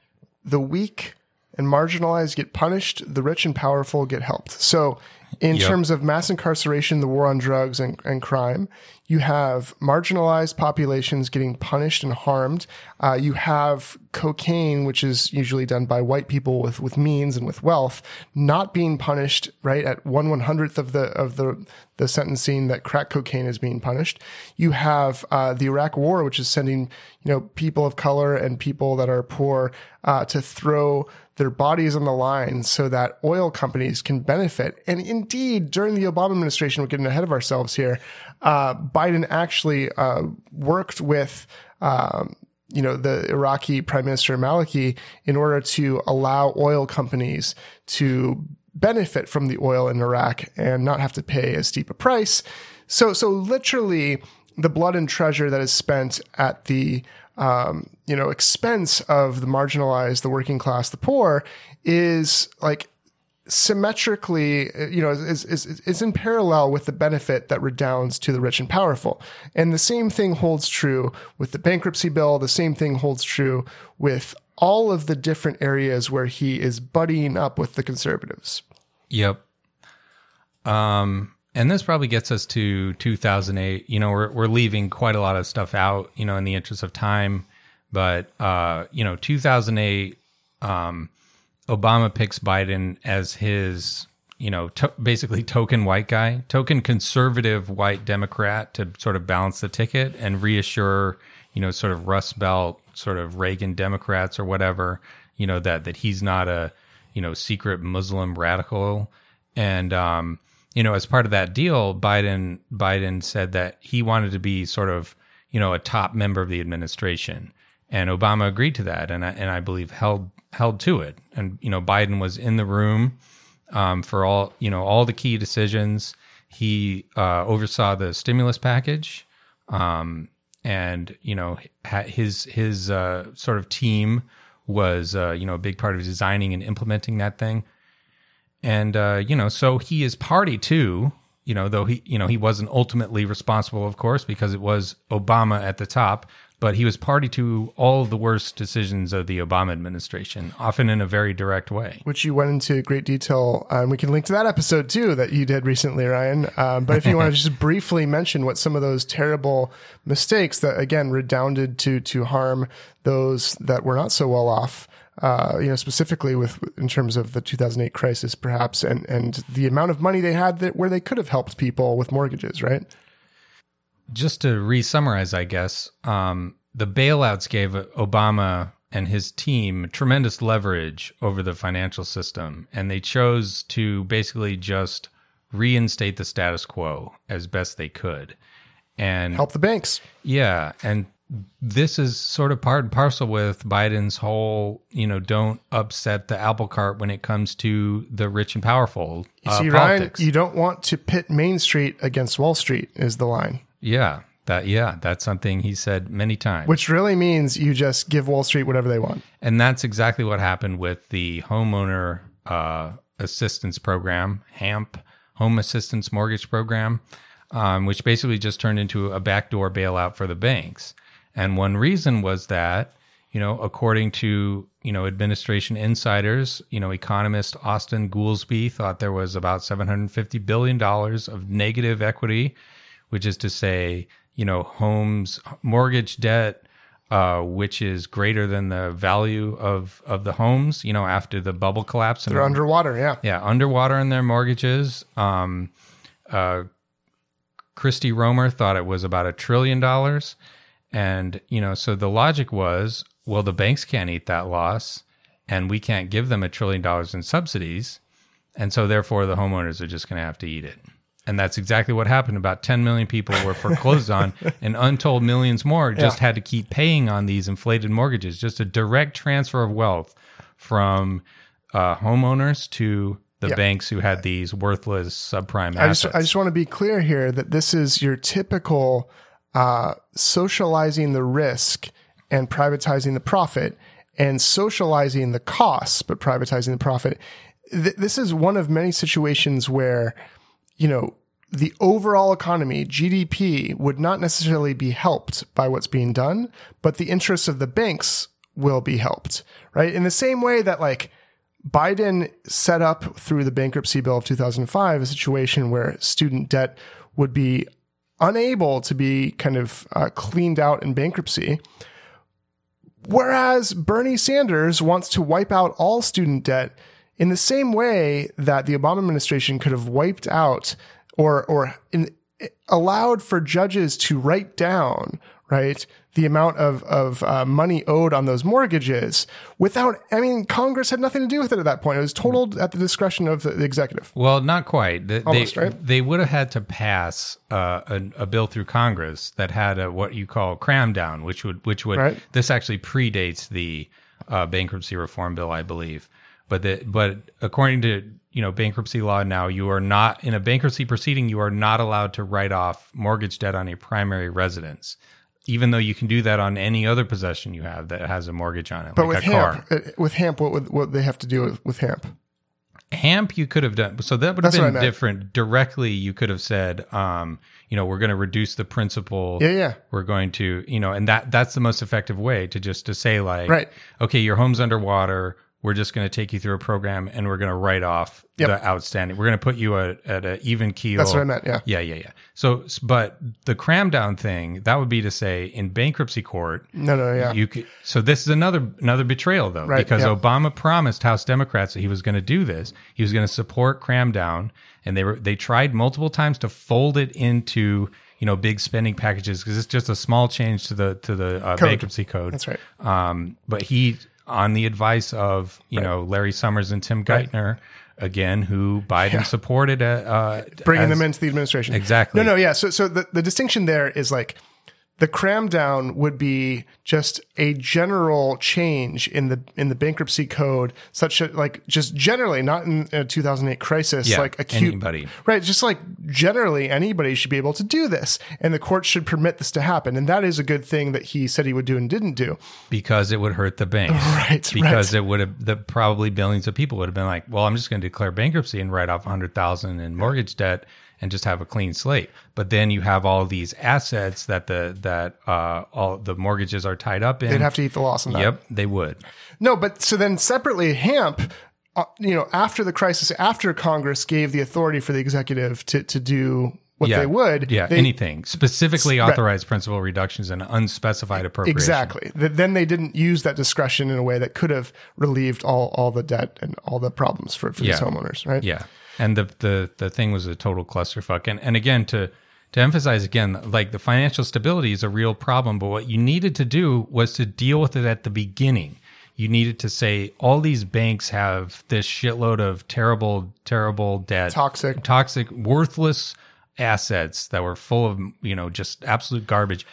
the weak and marginalized get punished, the rich and powerful get helped. So, in Yep. terms of mass incarceration, the war on drugs and, and crime, you have marginalized populations getting punished and harmed. Uh, you have cocaine, which is usually done by white people with, with means and with wealth, not being punished right at one one hundredth of the of the the sentencing that crack cocaine is being punished. You have uh, the Iraq War, which is sending you know people of color and people that are poor uh, to throw their bodies on the line so that oil companies can benefit. And indeed, during the Obama administration, we're getting ahead of ourselves here. Uh, Biden actually uh, worked with. Um, you know, the Iraqi Prime Minister Maliki in order to allow oil companies to benefit from the oil in Iraq and not have to pay as steep a price. So, so literally the blood and treasure that is spent at the, um, you know, expense of the marginalized, the working class, the poor is like symmetrically, you know, is, is, is in parallel with the benefit that redounds to the rich and powerful. And the same thing holds true with the bankruptcy bill. The same thing holds true with all of the different areas where he is buddying up with the conservatives. Yep. Um, and this probably gets us to 2008. You know, we're we're leaving quite a lot of stuff out. You know, in the interest of time, but uh, you know, 2008, um, Obama picks Biden as his, you know, to- basically token white guy, token conservative white Democrat to sort of balance the ticket and reassure, you know, sort of Rust Belt, sort of Reagan Democrats or whatever, you know, that that he's not a, you know, secret Muslim radical, and um, you know, as part of that deal, Biden Biden said that he wanted to be sort of, you know, a top member of the administration and Obama agreed to that, and I, and I believe held held to it. And you know, Biden was in the room um, for all you know all the key decisions. He uh, oversaw the stimulus package, um, and you know his his uh, sort of team was uh, you know a big part of designing and implementing that thing. And uh, you know, so he is party to you know, though he, you know, he wasn't ultimately responsible, of course, because it was Obama at the top but he was party to all of the worst decisions of the Obama administration, often in a very direct way. Which you went into great detail. and um, we can link to that episode too that you did recently, Ryan. Um, but if you want to just briefly mention what some of those terrible mistakes that again redounded to to harm those that were not so well off. Uh, you know, specifically with in terms of the 2008 crisis, perhaps, and and the amount of money they had that where they could have helped people with mortgages, right? Just to re-summarize, I guess um, the bailouts gave Obama and his team tremendous leverage over the financial system, and they chose to basically just reinstate the status quo as best they could, and help the banks. Yeah, and this is sort of part and parcel with Biden's whole, you know, don't upset the apple cart when it comes to the rich and powerful. Uh, see, politics. Ryan, you don't want to pit Main Street against Wall Street, is the line. Yeah, that yeah, that's something he said many times. Which really means you just give Wall Street whatever they want. And that's exactly what happened with the homeowner uh, assistance program, HAMP, Home Assistance Mortgage Program, um, which basically just turned into a backdoor bailout for the banks. And one reason was that, you know, according to you know administration insiders, you know, economist Austan Goolsbee thought there was about 750 billion dollars of negative equity which is to say, you know, homes mortgage debt, uh, which is greater than the value of of the homes. You know, after the bubble collapse, they're underwater. Yeah, yeah, underwater in their mortgages. Um, uh, Christy Romer thought it was about a trillion dollars, and you know, so the logic was, well, the banks can't eat that loss, and we can't give them a trillion dollars in subsidies, and so therefore the homeowners are just going to have to eat it. And that's exactly what happened. About 10 million people were foreclosed on, and untold millions more just yeah. had to keep paying on these inflated mortgages. Just a direct transfer of wealth from uh, homeowners to the yeah. banks who had these worthless subprime I assets. Just, I just want to be clear here that this is your typical uh, socializing the risk and privatizing the profit and socializing the costs, but privatizing the profit. Th- this is one of many situations where you know, the overall economy, GDP, would not necessarily be helped by what's being done, but the interests of the banks will be helped, right? In the same way that like Biden set up through the bankruptcy bill of 2005 a situation where student debt would be unable to be kind of uh, cleaned out in bankruptcy. Whereas Bernie Sanders wants to wipe out all student debt in the same way that the Obama administration could have wiped out or or in, allowed for judges to write down right the amount of of uh, money owed on those mortgages without I mean Congress had nothing to do with it at that point it was totaled at the discretion of the, the executive well not quite they, Almost, they, right? they would have had to pass uh, a, a, bill through Congress that had a, what you call cram down which would which would right. this actually predates the uh, bankruptcy reform bill I believe but the, but according to you know bankruptcy law now, you are not in a bankruptcy proceeding. You are not allowed to write off mortgage debt on a primary residence, even though you can do that on any other possession you have that has a mortgage on it, but like with HAMP, car. Uh, with HAMP, what would what they have to do with, with HAMP? HAMP, you could have done so that would have That's been different. Directly, you could have said, um, you know, we're going to reduce the principal. Yeah, yeah. We're going to, you know, and that that's the most effective way to just to say like, right. okay, your home's underwater we're just going to take you through a program and we're going to write off Yep. the outstanding. We're going to put you at, at an even keel. That's what I meant, yeah. Yeah, yeah, yeah. So, but the cram down thing, that would be to say in bankruptcy court, No, no, yeah. you could, so this is another another betrayal though, Right, because yeah. Obama promised House Democrats that he was going to do this. He was going to support cram down, and they were they tried multiple times to fold it into you know big spending packages because it's just a small change to the to the uh, Code. bankruptcy code. That's right. Um, but he, on the advice of you know Larry Summers and Tim Geithner, again, who Biden supported, uh, uh, bringing as- them into the administration. Exactly. No, no, yeah. So, so the, the distinction there is like the cram down would be just a general change in the in the bankruptcy code, such that like just generally, not in a 2008 crisis, Yeah, like acute, anybody. right? Just like generally, anybody should be able to do this, and the court should permit this to happen, and that is a good thing that he said he would do and didn't do. because it would hurt the banks. Right, Because right. it would have the probably billions of people would have been like, well, I'm just going to declare bankruptcy and write off hundred thousand in mortgage debt and just have a clean slate. But then you have all these assets that the that uh, all the mortgages are tied up in. They'd have to eat the loss on that. Yep, they would. No, but so then separately, HAMP, uh, you know, after the crisis, after Congress gave the authority for the executive to to do what Yeah, they would, Yeah, they, anything specifically Right. authorized principal reductions and unspecified appropriation. Exactly. Th- Then they didn't use that discretion in a way that could have relieved all all the debt and all the problems for, for these homeowners, right? Yeah, and the the the thing was a total clusterfuck. And and again to to emphasize again, like the financial stability is a real problem, but what you needed to do was to deal with it at the beginning. You needed to say all these banks have this shitload of terrible, terrible debt, Toxic. toxic, worthless assets that were full of you know just absolute garbage.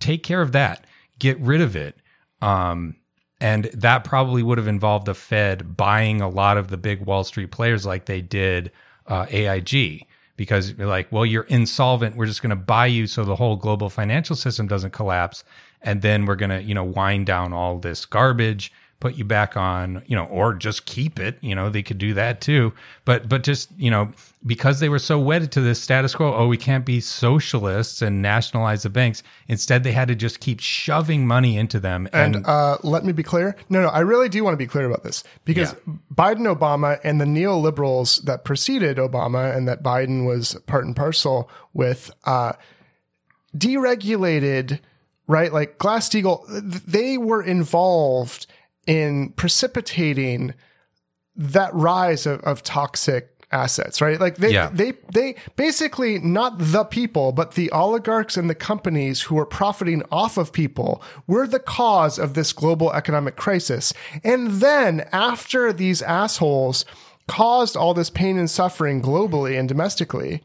Take care of that. Get rid of it. Um, and that probably would have involved the Fed buying a lot of the big Wall Street players like they did uh, AIG because you're like, well, you're insolvent. We're just going to buy you so the whole global financial system doesn't collapse. And then we're going to, you know, wind down all this garbage, put you back on, you know, or just keep it. You know, they could do that too. But, but just, you know, because they were so wedded to this status quo, oh, we can't be socialists and nationalize the banks. Instead, they had to just keep shoving money into them. And, And uh, let me be clear. No, no, I really do want to be clear about this because Biden, Obama, and the neoliberals that preceded Obama and that Biden was part and parcel with uh, deregulated, right? Like Glass Steagall, they were involved in precipitating that rise of, of toxic assets, right? Like they, Yeah. they, they basically not the people, but the oligarchs and the companies who are profiting off of people were the cause of this global economic crisis. And then after these assholes caused all this pain and suffering globally and domestically,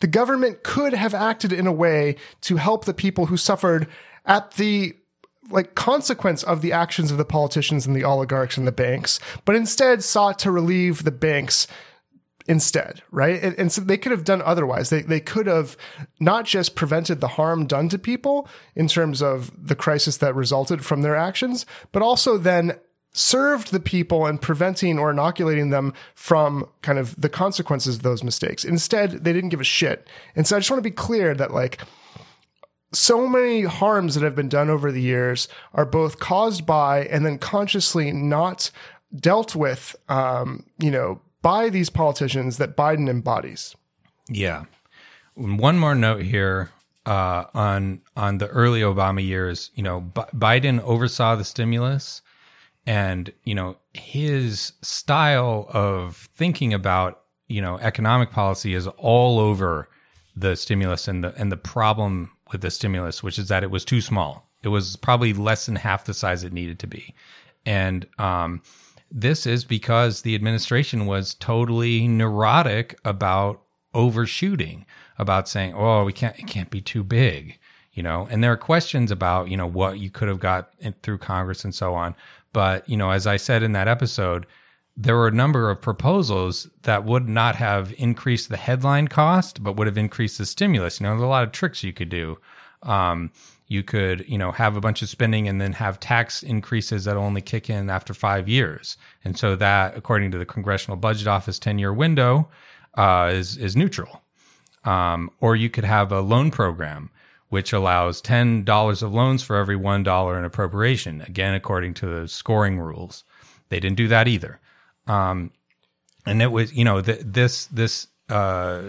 the government could have acted in a way to help the people who suffered at the like consequence of the actions of the politicians and the oligarchs and the banks, but instead sought to relieve the banks instead, right? And, and so they could have done otherwise. They they could have not just prevented the harm done to people in terms of the crisis that resulted from their actions, but also then served the people and preventing or inoculating them from kind of the consequences of those mistakes. Instead, they didn't give a shit. And so I just want to be clear that like so many harms that have been done over the years are both caused by and then consciously not dealt with, um, you know, by these politicians that Biden embodies. Yeah. One more note here uh, on on the early Obama years. You know, B- Biden oversaw the stimulus, and you know his style of thinking about you know economic policy is all over the stimulus and the and the problem with the stimulus, which is that it was too small. It was probably less than half the size it needed to be, and um, this is because the administration was totally neurotic about overshooting, about saying, "Oh, we can't, it can't be too big," you know. And there are questions about, you know, what you could have got through Congress and so on. But you know, as I said in that episode, there were a number of proposals that would not have increased the headline cost, but would have increased the stimulus. You know, there's a lot of tricks you could do. Um, you could, you know, have a bunch of spending and then have tax increases that only kick in after five years. And so that, according to the Congressional Budget Office 10 year window, uh, is, is neutral. Um, or you could have a loan program which allows $10 of loans for every $1 in appropriation, again, according to the scoring rules. They didn't do that either. Um, and it was, you know, the, this this uh,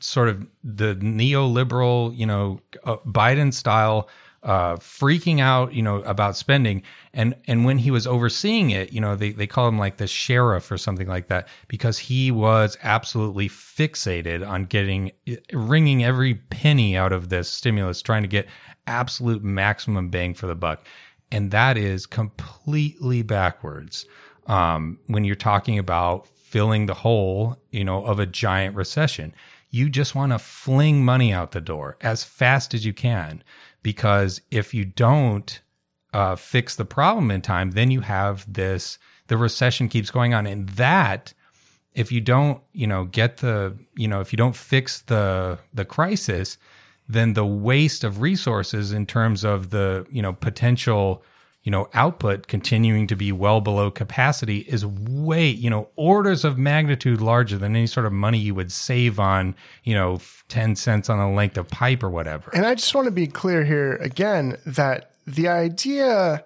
sort of the neoliberal, you know, uh, Biden style uh, freaking out, you know, about spending. And and when he was overseeing it, you know, they they call him like the sheriff or something like that because he was absolutely fixated on getting wringing every penny out of this stimulus, trying to get absolute maximum bang for the buck. And that is completely backwards um, when you're talking about filling the hole, you know, of a giant recession. You just want to fling money out the door as fast as you can because if you don't uh, fix the problem in time, then you have this the recession keeps going on, and that if you don't, you know, get the you know if you don't fix the the crisis, then the waste of resources in terms of the you know potential you know output continuing to be well below capacity is way you know orders of magnitude larger than any sort of money you would save on you know 10 cents on a length of pipe or whatever. And i just want to be clear here again that the idea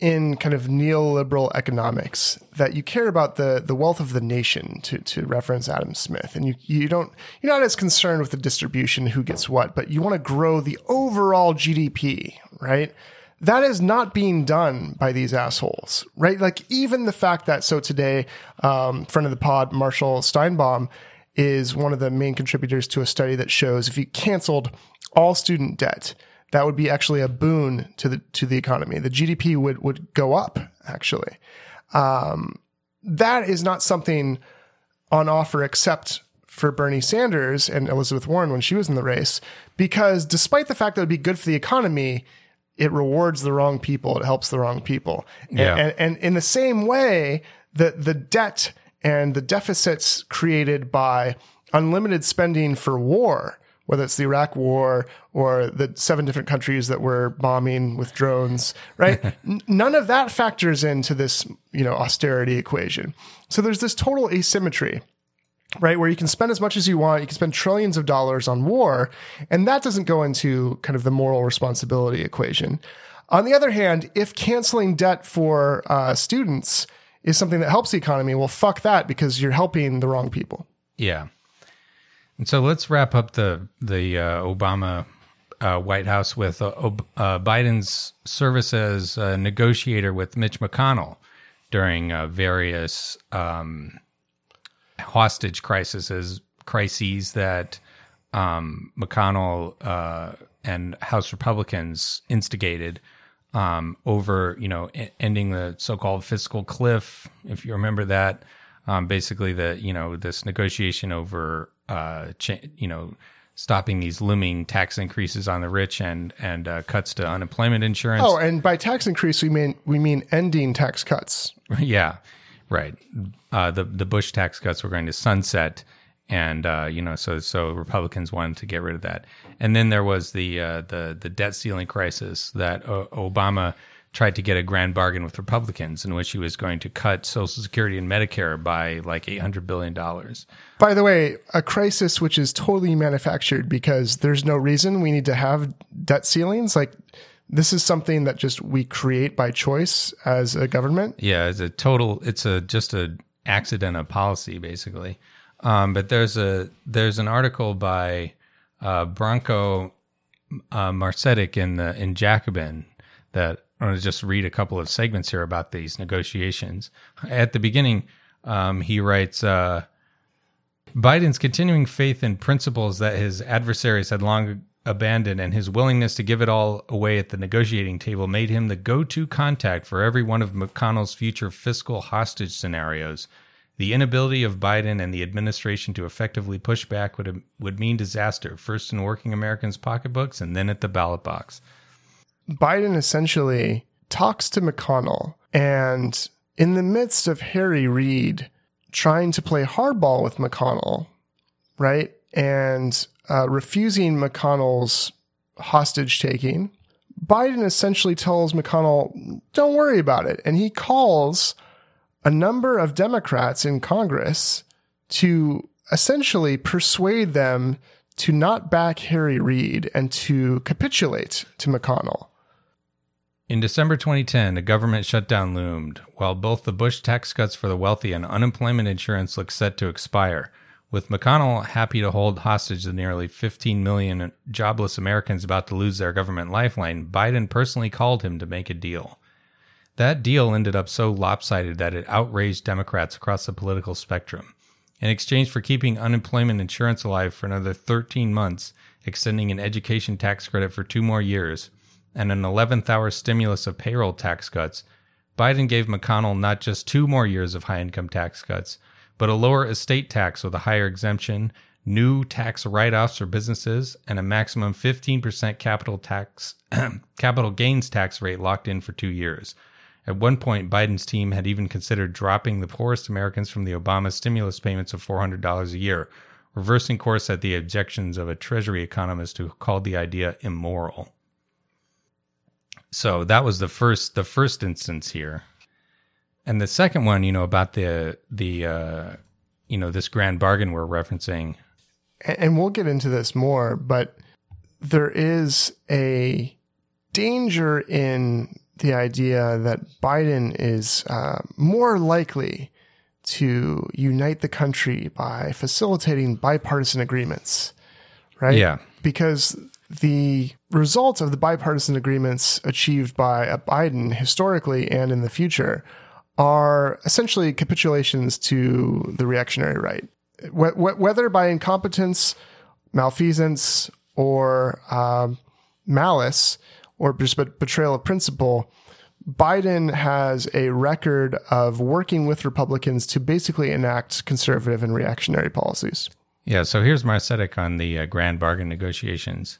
in kind of neoliberal economics that you care about the the wealth of the nation to to reference Adam Smith and you you don't you're not as concerned with the distribution who gets what but you want to grow the overall GDP right that is not being done by these assholes, right? Like even the fact that so today, um, friend of the pod, Marshall Steinbaum is one of the main contributors to a study that shows if you canceled all student debt, that would be actually a boon to the to the economy. The GDP would would go up actually. Um, that is not something on offer except for Bernie Sanders and Elizabeth Warren when she was in the race, because despite the fact that it would be good for the economy, it rewards the wrong people. It helps the wrong people. Yeah. And, and, and in the same way, the, the debt and the deficits created by unlimited spending for war, whether it's the Iraq war or the seven different countries that were bombing with drones, right? None of that factors into this, you know, austerity equation. So there's this total asymmetry right? Where you can spend as much as you want, you can spend trillions of dollars on war, and that doesn't go into kind of the moral responsibility equation. On the other hand, if canceling debt for uh, students is something that helps the economy, well, fuck that because you're helping the wrong people. Yeah. And so let's wrap up the the uh, Obama uh, White House with uh, uh Biden's service as a negotiator with Mitch McConnell during uh, various um, hostage crises crises that um, McConnell uh, and House Republicans instigated um, over, you know, ending the so-called fiscal cliff. If you remember that, um, basically the you know this negotiation over, uh, cha- you know, stopping these looming tax increases on the rich and and uh, cuts to unemployment insurance. Oh, and by tax increase we mean we mean ending tax cuts. yeah, Right. Uh, the the Bush tax cuts were going to sunset, and uh, you know, so so Republicans wanted to get rid of that. And then there was the uh, the the debt ceiling crisis that Obama tried to get a grand bargain with Republicans, in which he was going to cut Social Security and Medicare by like eight hundred billion dollars. By the way, a crisis which is totally manufactured because there's no reason we need to have debt ceilings. Like this is something that just we create by choice as a government. Yeah, it's a total. It's a just a accident of policy, basically. Um, but there's a there's an article by uh, Branko uh, Marcetic in the in Jacobin that I want to just read a couple of segments here about these negotiations. At the beginning, um, he writes. Uh, Biden's continuing faith in principles that his adversaries had long abandoned, and his willingness to give it all away at the negotiating table made him the go to contact for every one of McConnell's future fiscal hostage scenarios. The inability of Biden and the administration to effectively push back would, would mean disaster, first in working Americans' pocketbooks and then at the ballot box. Biden essentially talks to McConnell, and in the midst of Harry Reid trying to play hardball with McConnell, right? And uh, refusing McConnell's hostage taking, Biden essentially tells McConnell, don't worry about it. And he calls a number of Democrats in Congress to essentially persuade them to not back Harry Reid and to capitulate to McConnell. In December 2010, a government shutdown loomed, while both the Bush tax cuts for the wealthy and unemployment insurance looked set to expire. With McConnell happy to hold hostage the nearly 15 million jobless Americans about to lose their government lifeline, Biden personally called him to make a deal. That deal ended up so lopsided that it outraged Democrats across the political spectrum. In exchange for keeping unemployment insurance alive for another 13 months, extending an education tax credit for two more years, and an 11th hour stimulus of payroll tax cuts, Biden gave McConnell not just two more years of high income tax cuts, but a lower estate tax with a higher exemption, new tax write-offs for businesses, and a maximum 15% capital tax capital gains tax rate locked in for 2 years. At one point, Biden's team had even considered dropping the poorest Americans from the Obama stimulus payments of $400 a year, reversing course at the objections of a Treasury economist who called the idea immoral. So that was the first the first instance here. And the second one, you know, about the the uh, you know this grand bargain we're referencing. And we'll get into this more, but there is a danger in the idea that Biden is uh, more likely to unite the country by facilitating bipartisan agreements, right? Yeah. Because the results of the bipartisan agreements achieved by Biden historically and in the future are essentially capitulations to the reactionary right. Whether by incompetence, malfeasance, or um, malice, or just betrayal of principle, Biden has a record of working with Republicans to basically enact conservative and reactionary policies. Yeah, so here's Marcetic on the uh, grand bargain negotiations.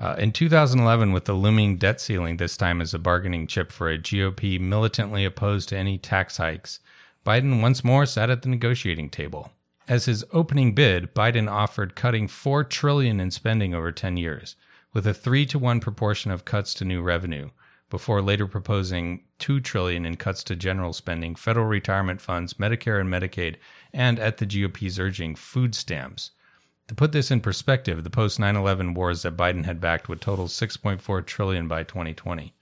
Uh, in 2011, with the looming debt ceiling this time as a bargaining chip for a GOP militantly opposed to any tax hikes, Biden once more sat at the negotiating table. As his opening bid, Biden offered cutting 4 trillion in spending over 10 years, with a 3 to 1 proportion of cuts to new revenue, before later proposing 2 trillion in cuts to general spending, federal retirement funds, Medicare and Medicaid, and at the GOP's urging, food stamps. To put this in perspective, the post 9/11 wars that Biden had backed would total 6.4 trillion by 2020.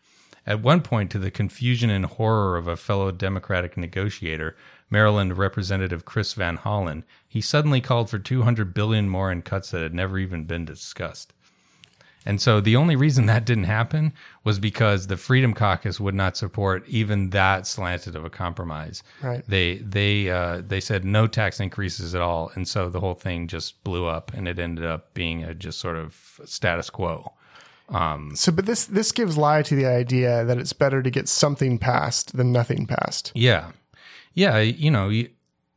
At one point, to the confusion and horror of a fellow Democratic negotiator, Maryland Representative Chris Van Hollen, he suddenly called for 200 billion more in cuts that had never even been discussed. And so the only reason that didn't happen was because the Freedom Caucus would not support even that slanted of a compromise. Right. They they uh, they said no tax increases at all, and so the whole thing just blew up, and it ended up being a just sort of status quo. Um, so, but this this gives lie to the idea that it's better to get something passed than nothing passed. Yeah, yeah. You know,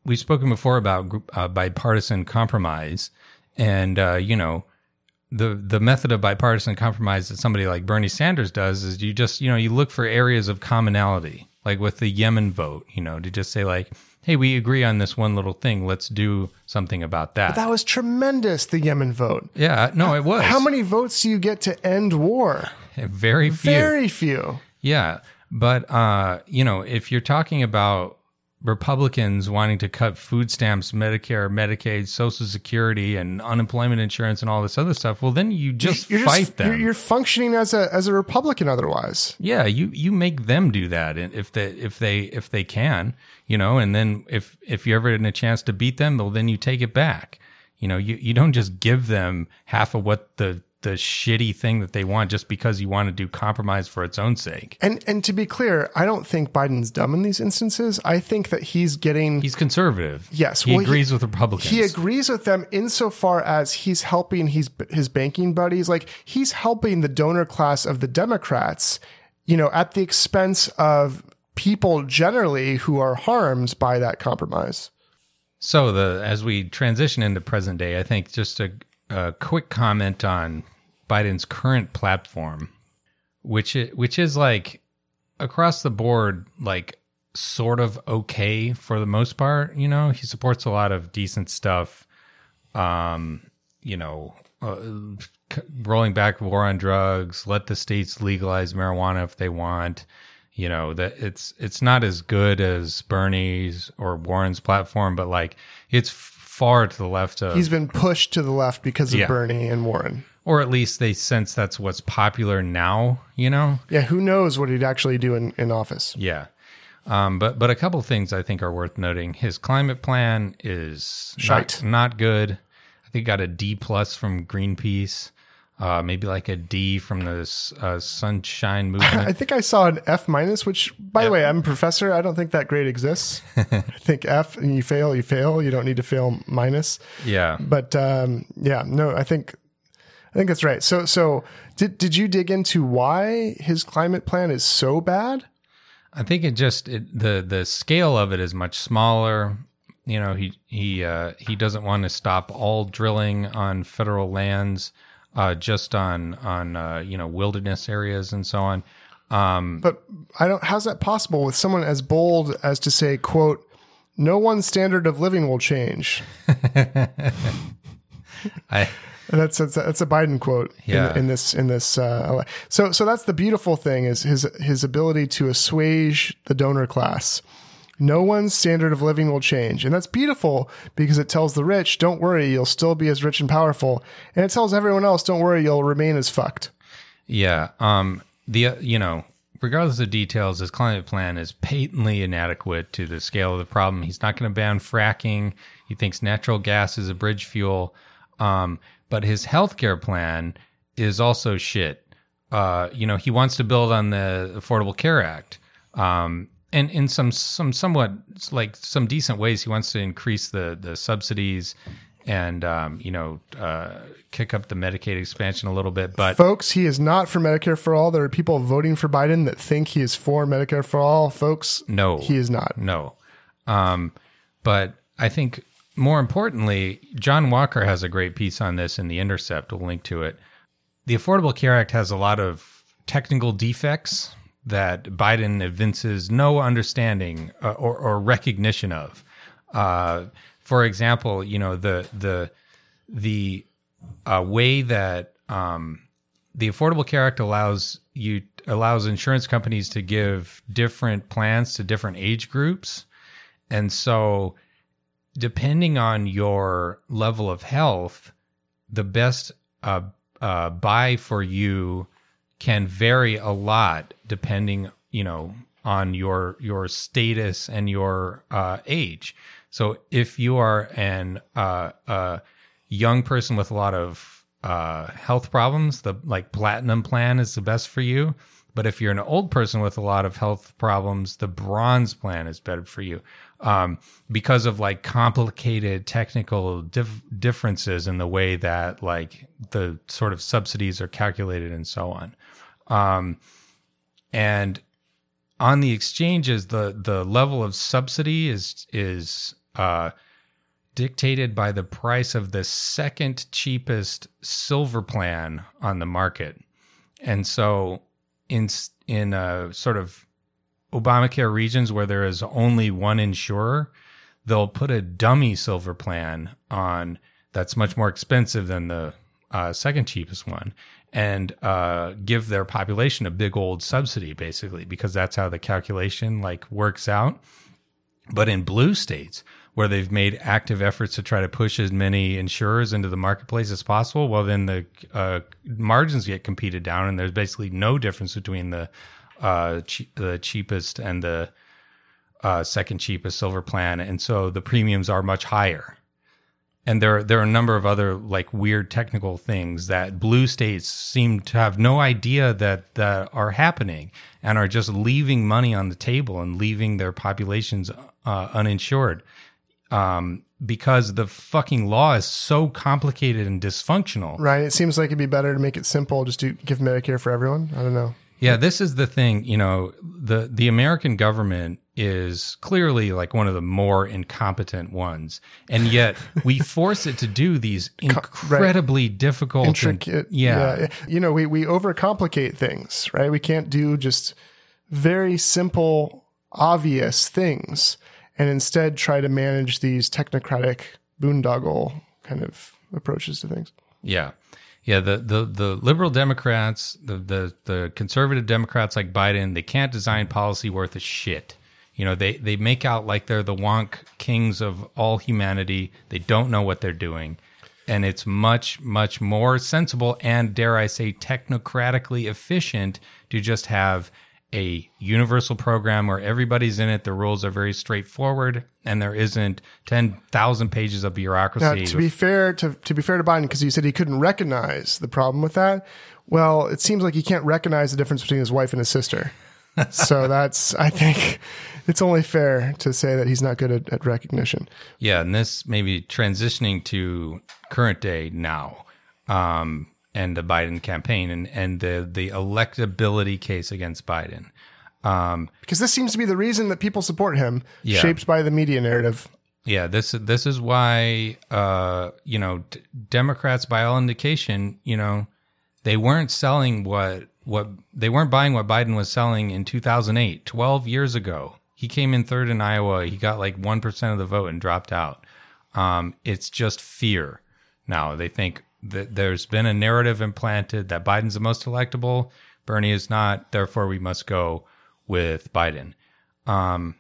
we've spoken before about uh, bipartisan compromise, and uh, you know the the method of bipartisan compromise that somebody like Bernie Sanders does is you just you know you look for areas of commonality like with the Yemen vote you know to just say like hey we agree on this one little thing. Let's do something about that. But that was tremendous the Yemen vote. Yeah no it was. How many votes do you get to end war? Very few. Very few. Yeah but uh you know if you're talking about Republicans wanting to cut food stamps, Medicare, Medicaid, Social Security, and unemployment insurance, and all this other stuff, well, then you just you're fight just, them. You're, you're, functioning as a as a Republican otherwise. Yeah, you you make them do that and if they if they if they can, you know, and then if if you're ever in a chance to beat them, well, then you take it back. You know, you you don't just give them half of what the the shitty thing that they want just because you want to do compromise for its own sake. And and to be clear, I don't think Biden's dumb in these instances. I think that he's getting He's conservative. Yes, he well, agrees he, with Republicans. He agrees with them insofar as he's helping his his banking buddies, like he's helping the donor class of the Democrats, you know, at the expense of people generally who are harmed by that compromise. So the as we transition into present day, I think just a a quick comment on Biden's current platform, which is, which is like across the board, like sort of okay for the most part. You know, he supports a lot of decent stuff. Um, you know, uh, rolling back war on drugs, let the states legalize marijuana if they want. You know that it's it's not as good as Bernie's or Warren's platform, but like it's far to the left of. He's been pushed to the left because of Yeah. Bernie and Warren. Or at least they sense that's what's popular now. You know, Yeah, who knows what he'd actually do in, in office? yeah. Um, but but a couple things I think are worth noting. His climate plan is Shite. not, not good. I think got a D plus from Greenpeace. Uh, maybe like a D from the uh, Sunshine Movement. I think I saw an F minus, which, by the way, I'm a professor. I don't think that grade exists. I think F and you fail, you fail. You don't need to fail minus. yeah, But um, yeah, no, I think I think that's right. So so did did you dig into why his climate plan is so bad? I think it just it, the the scale of it is much smaller. You know, he he uh, he doesn't want to stop all drilling on federal lands, uh, just on on uh, you know wilderness areas and so on. Um, But I don't. How's that possible with someone as bold as to say, "quote No one's standard of living will change." I that's that's a, that's a Biden quote Yeah. in, in this in this. Uh, so so that's the beautiful thing is his his ability to assuage the donor class. No one's standard of living will change, and that's beautiful because it tells the rich, "Don't worry, you'll still be as rich and powerful," and it tells everyone else, "Don't worry, you'll remain as fucked." Yeah. Um. The uh, you know, regardless of details, his climate plan is patently inadequate to the scale of the problem. He's not going to ban fracking. He thinks natural gas is a bridge fuel. Um. But his healthcare plan is also shit. Uh. You know, he wants to build on the Affordable Care Act. Um. And in some some somewhat like some decent ways, he wants to increase the the subsidies and um, you know uh, kick up the Medicaid expansion a little bit. But Folks, he is not for Medicare for all. There are people voting for Biden that think he is for Medicare for all. Folks, No, he is not. No. Um, but I think more importantly, Jon Walker has a great piece on this in The Intercept. We'll link to it. The Affordable Care Act has a lot of technical defects that Biden evinces no understanding uh, or, or recognition of. Uh, for example, you know the the the uh, way that um, the Affordable Care Act allows you allows insurance companies to give different plans to different age groups, and so depending on your level of health, the best uh, uh, buy for you can vary a lot depending, you know, on your your status and your uh, age. So if you are an uh, uh, young person with a lot of uh, health problems, the like platinum plan is the best for you. But if you're an old person with a lot of health problems, the bronze plan is better for you um, because of like complicated technical dif- differences in the way that like the sort of subsidies are calculated and so on. Um, and on the exchanges, the the level of subsidy is is uh, dictated by the price of the second cheapest silver plan on the market, and so in in uh, sort of Obamacare regions where there is only one insurer, they'll put a dummy silver plan on that's much more expensive than the uh, second cheapest one and uh, give their population a big old subsidy basically because that's how the calculation like works out. But in blue states where they've made active efforts to try to push as many insurers into the marketplace as possible well then the uh, margins get competed down and there's basically no difference between the uh, che- the cheapest and the uh, second cheapest silver plan and so the premiums are much higher and there there are a number of other like weird technical things that blue states seem to have no idea that that are happening and are just leaving money on the table and leaving their populations uh, uninsured um, because the fucking law is so complicated and dysfunctional. Right? It seems like it'd be better to make it simple, just to give Medicare for everyone. I don't know. Yeah, this is the thing. You know, the the American government is clearly like one of the more incompetent ones, and yet we force it to do these incredibly difficult, and- Intricate. yeah, You know, we we overcomplicate things, right? We can't do just very simple, obvious things, and instead try to manage these technocratic boondoggle kind of approaches to things. Yeah. Yeah, the, the, the liberal Democrats, the, the, the conservative Democrats like Biden, they can't design policy worth a shit. You know, they, they make out like they're the wonk kings of all humanity. They don't know what they're doing. and it's much much more sensible and dare I say technocratically efficient to just have a universal program where everybody's in it. The rules are very straightforward, and there isn't ten thousand pages of Now, bureaucracy. to be fair to to be fair to Biden, because he said he couldn't recognize the problem with that. Well, it seems like he can't recognize the difference between his wife and his sister. so that's I think it's only fair to say that he's not good at, at recognition. Yeah, and this maybe transitioning to current day now, um, and the Biden campaign and and the the electability case against Biden. Um, Because this seems to be the reason that people support him, Yeah. shaped by the media narrative. yeah, this this is why uh, you know d- Democrats, by all indication, you know, they weren't selling what what they weren't buying what Biden was selling in 2008, 12 years ago. He came in third in Iowa. He got like one percent of the vote and dropped out. Um, it's just fear now. They think that there's been a narrative implanted that Biden's the most electable, Bernie is not. Therefore, we must go with Biden. Um,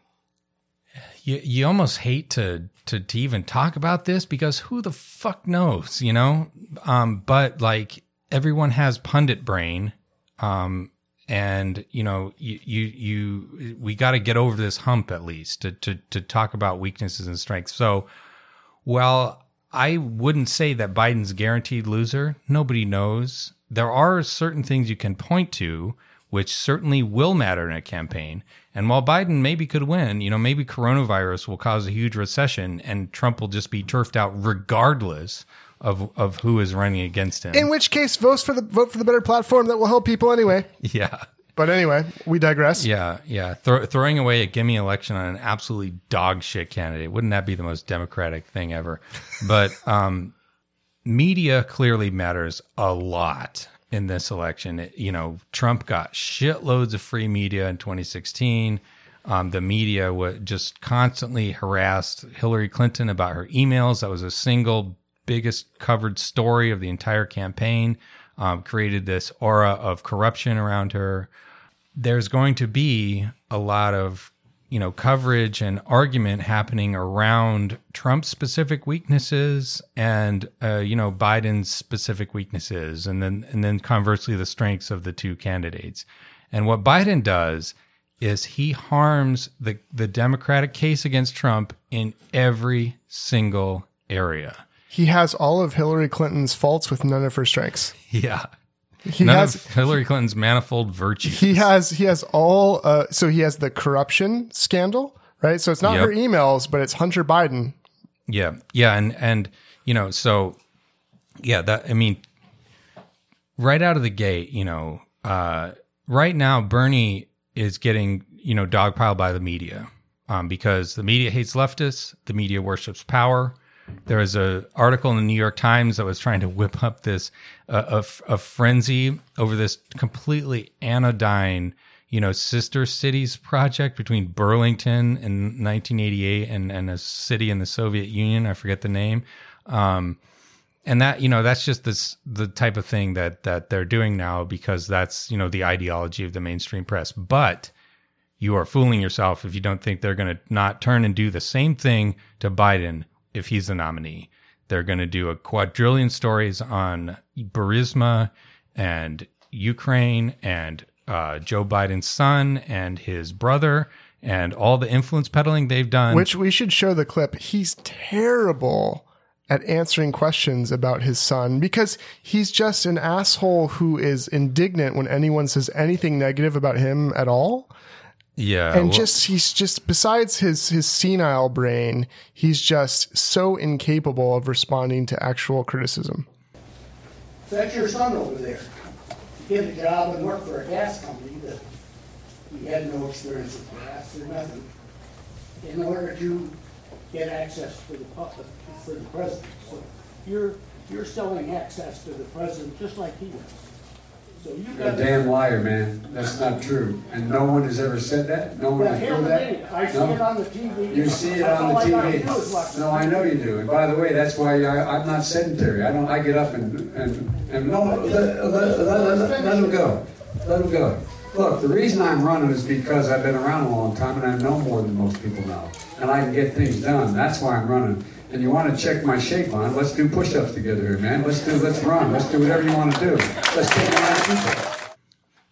you you almost hate to, to to even talk about this because who the fuck knows, you know? Um, but like everyone has pundit brain, um, and you know you you, you we got to get over this hump at least to to to talk about weaknesses and strengths. So, well, I wouldn't say that Biden's guaranteed loser. Nobody knows. There are certain things you can point to which certainly will matter in a campaign. And while Biden maybe could win, you know, maybe coronavirus will cause a huge recession and Trump will just be turfed out regardless of of who is running against him. In which case, vote for the vote for the better platform that will help people anyway. yeah. But anyway, we digress. Yeah, yeah. Throw, throwing away a gimme election on an absolutely dog shit candidate wouldn't that be the most democratic thing ever? But um, media clearly matters a lot in this election. It- you know, Trump got shitloads of free media in 2016. Um, the media would just constantly harassed Hillary Clinton about her emails. That was a single biggest covered story of the entire campaign. Um, created this aura of corruption around her there's going to be a lot of you know coverage and argument happening around Trump's specific weaknesses and uh, you know Biden's specific weaknesses, and then and then conversely the strengths of the two candidates. And what Biden does is he harms the the Democratic case against Trump in every single area. He has all of Hillary Clinton's faults with none of her strengths. Yeah, He none has of Hillary Clinton's manifold virtues. he has he has all uh, so he has the corruption scandal, right? So it's not Yep. her emails, but it's Hunter Biden. Yeah, yeah, and and you know, so yeah, that I mean, right out of the gate, you know, uh, right now Bernie is getting you know dogpiled by the media um, because the media hates leftists, the media worships power. There was a article in the New York Times that was trying to whip up this uh, a, a frenzy over this completely anodyne, you know, sister cities project between Burlington in 1988 and and a city in the Soviet Union. I forget the name. Um, and that you know that's just this the type of thing that that they're doing now because that's you know the ideology of the mainstream press. But you are fooling yourself if you don't think they're going to not turn and do the same thing to Biden if he's the nominee. They're going to do a quadrillion stories on Burisma and Ukraine and uh, Joe Biden's son and his brother and all the influence peddling they've done. Which we should show the clip. He's terrible at answering questions about his son because he's just an asshole who is indignant when anyone says anything negative about him at all. Yeah, and well- just he's just besides his his senile brain, he's just so incapable of responding to actual criticism. That's your son over there. He had a job and worked for a gas company that he had no experience with gas or nothing. In order to get access to the public, for the president. So you're, you're selling access to the president just like he does. So you You're a got. damn liar, man. That's not true. And no one has ever said that? No one has hell proved with me. that? I see it on the TV. You see it That's on the all I gotta do is watch TV. it. No, I know you do. And by the way, that's why I, I'm not sedentary. I don't, I get up and, and, and no, let, let, let, let, let him go. Let him go. Look, the reason I'm running is because I've been around a long time and I know more than most people know. And I can get things done. That's why I'm running. and you want to check my shape on, let's do push-ups together here, man. Let's do, let's run, let's do whatever you want to do.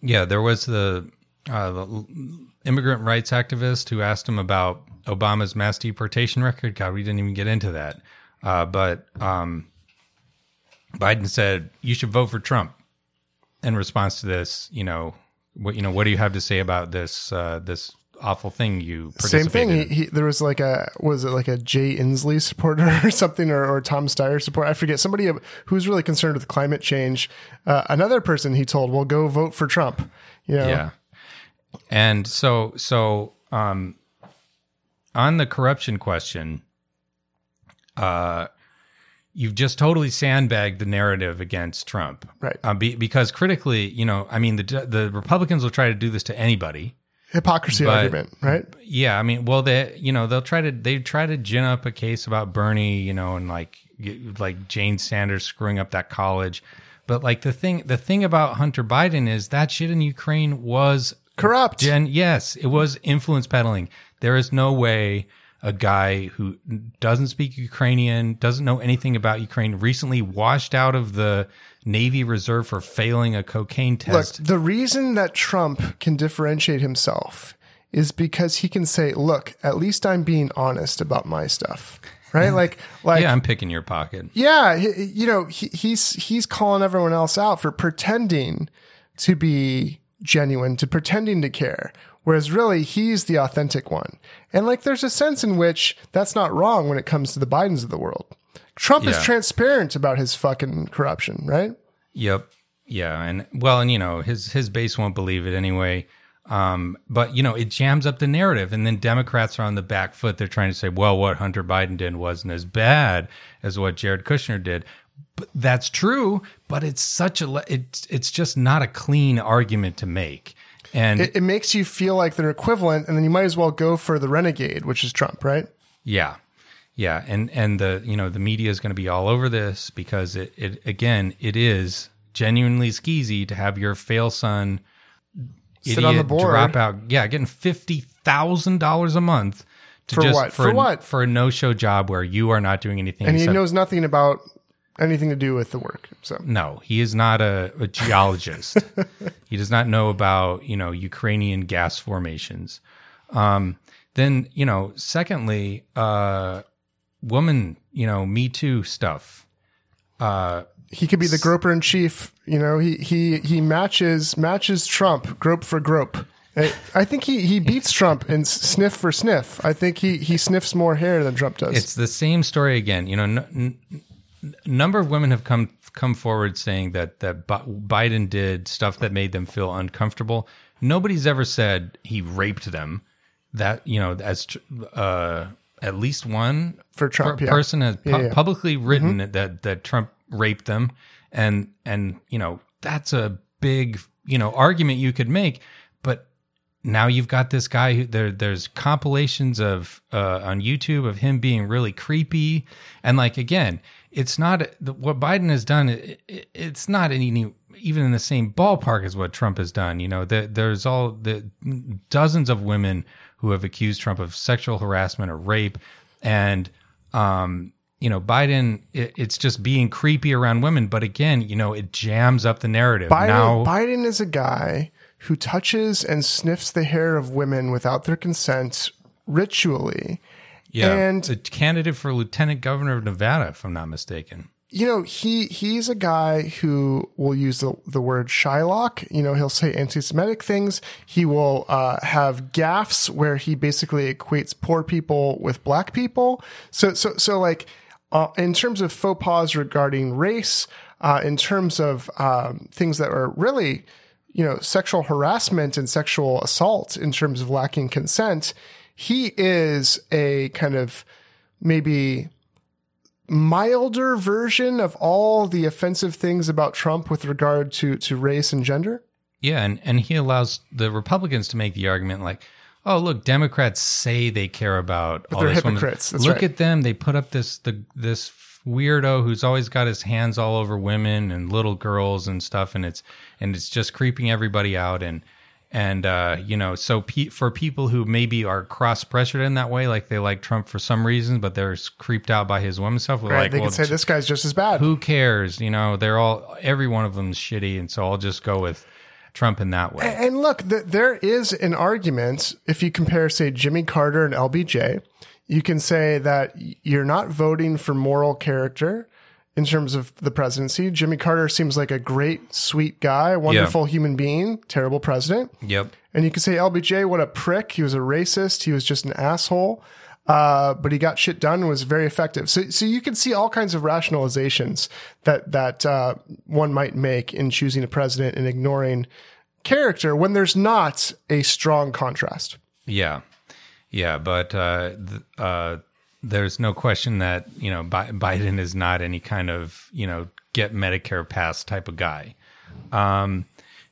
Yeah, there was the, uh, the immigrant rights activist who asked him about Obama's mass deportation record. God, we didn't even get into that. Uh, but um, Biden said you should vote for Trump. In response to this, you know, what you know, what do you have to say about this uh, this awful thing you Same thing. He, he, there was like a was it like a Jay Inslee supporter or something, or, or Tom Steyer supporter? I forget. Somebody who's really concerned with climate change. Uh, another person he told, "Well, go vote for Trump." You know, Yeah. And so so um on the corruption question, uh you've just totally sandbagged the narrative against Trump. Right. Um, be, because critically, you know, I mean the the Republicans will try to do this to anybody. Hypocrisy But- argument, right? Yeah, I mean, well, they, you know, they'll try to they try to gin up a case about Bernie, you know, and like like Jane Sanders screwing up that college. But like the thing, the thing about Hunter Biden is that shit in Ukraine was Corrupt. Gen, yes, it was influence peddling. There is no way a guy who doesn't speak Ukrainian, doesn't know anything about Ukraine, recently washed out of the Navy Reserve for failing a cocaine test. Look, the reason that Trump can differentiate himself is because he can say, "Look, at least I'm being honest about my stuff." Right? Like, like, yeah, I'm picking your pocket. yeah, he- you know, he, he's he's calling everyone else out for pretending to be genuine, to pretending to care, whereas really he's the authentic one. And like, there's a sense in which that's not wrong when it comes to the Bidens of the world. Trump is transparent about his fucking corruption, right? Yep. Yeah, and well, and you know, his his base won't believe it anyway. Um, but you know, it jams up the narrative, and then Democrats are on the back foot. They're trying to say, well, what Hunter Biden did wasn't as bad as what Jared Kushner did. But that's true, but it's such a it's it's just not a clean argument to make. And It, it makes you feel like they're equivalent, and then you might as well go for the renegade, which is Trump, right? Yeah. Yeah. And and the you know, the media is gonna be all over this because it, it again, it is genuinely skeezy to have your fail son Sit on the board. drop out. Yeah, getting fifty thousand dollars a month to For just what? for, For a, what? for a no show job where you are not doing anything And he knows nothing about anything to do with the work. So no, he is not a, a geologist. he does not know about you know Ukrainian gas formations. Um, then you know, secondly, uh, woman, you know, Me Too stuff. Uh, he could be the groper in chief. You know, he he he matches matches Trump grope for grope. I, think he, he beats Trump in s- sniff for sniff. I think he, he sniffs more hair than Trump does. it's the same story again. You know, n- n- a number of women have come come forward saying that that Bi- Biden did stuff that made them feel uncomfortable. Nobody's ever said he raped them. That you know, as tr- uh, at least one For Trump, per- yeah. person has pu- Yeah, yeah. publicly written that that Trump raped them, and and you know that's a big you know argument you could make, but now you've got this guy who there there's compilations of uh, on YouTube of him being really creepy and like again it's not what Biden has done it, it, it's not any even in the same ballpark as what Trump has done you know there, there's all the dozens of women who have accused Trump of sexual harassment or rape and um you know Biden it, it's just being creepy around women but again you know it jams up the narrative Biden, now Biden is a guy who touches and sniffs the hair of women without their consent ritually. Yeah, And- the candidate for lieutenant governor of Nevada, if I'm not mistaken. You know, he he's a guy who will use the, the word Shylock. You know, he'll say anti-Semitic things. He will uh, have gaffes where he basically equates poor people with black people. So so so like uh, in terms of faux pas regarding race, uh, in terms of um, things that are really you know sexual harassment and sexual assault in terms of lacking consent, he is a kind of maybe milder version of all the offensive things about Trump with regard to to race and gender? Yeah, and, and he allows the Republicans to make the argument like, oh, look, Democrats say they care about all they're this hypocrites. That's look right. at them. They put up this the this weirdo who's always got his hands all over women and little girls and stuff, and it's and it's just creeping everybody out. And And uh, you know, so pe- for people who maybe are cross pressured in that way, like they like Trump for some reason, but they're creeped out by his women stuff. Right? Like, they well, could say this guy's just as bad. who cares? You know, they're all every one of them's shitty, and so I'll just go with Trump in that way. And look, th- there is an argument if you compare, say, Jimmy Carter and LBJ. You can say that you're not voting for moral character in terms of the presidency. Jimmy Carter seems like a great, sweet guy, wonderful human being, terrible president. Yep. And you can say LBJ, what a prick. He was a racist. He was just an asshole. Uh, but he got shit done and was very effective. So, so you can see all kinds of rationalizations that, that, uh, one might make in choosing a president and ignoring character when there's not a strong contrast. Yeah, yeah, but uh, th- uh, there's no question that you know Bi- Biden is not any kind of you know get Medicare passed type of guy. Um,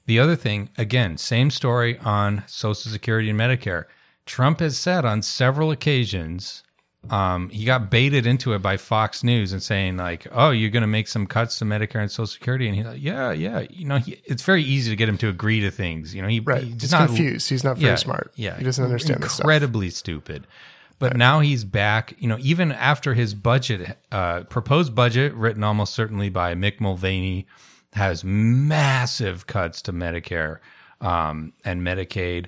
the other thing, again, same story on Social Security and Medicare. Trump has said on several occasions, um, he got baited into it by Fox News and saying like, "Oh, you're going to make some cuts to Medicare and Social Security," and he's like, "Yeah, yeah." You know, he, it's very easy to get him to agree to things. You know, he, Right. he's He's not confused. He's not very smart. Yeah, He doesn't understand this stuff. Incredibly stupid. But now he's back. You know, even after his budget, uh, proposed budget, written almost certainly by Mick Mulvaney, has massive cuts to Medicare um, and Medicaid.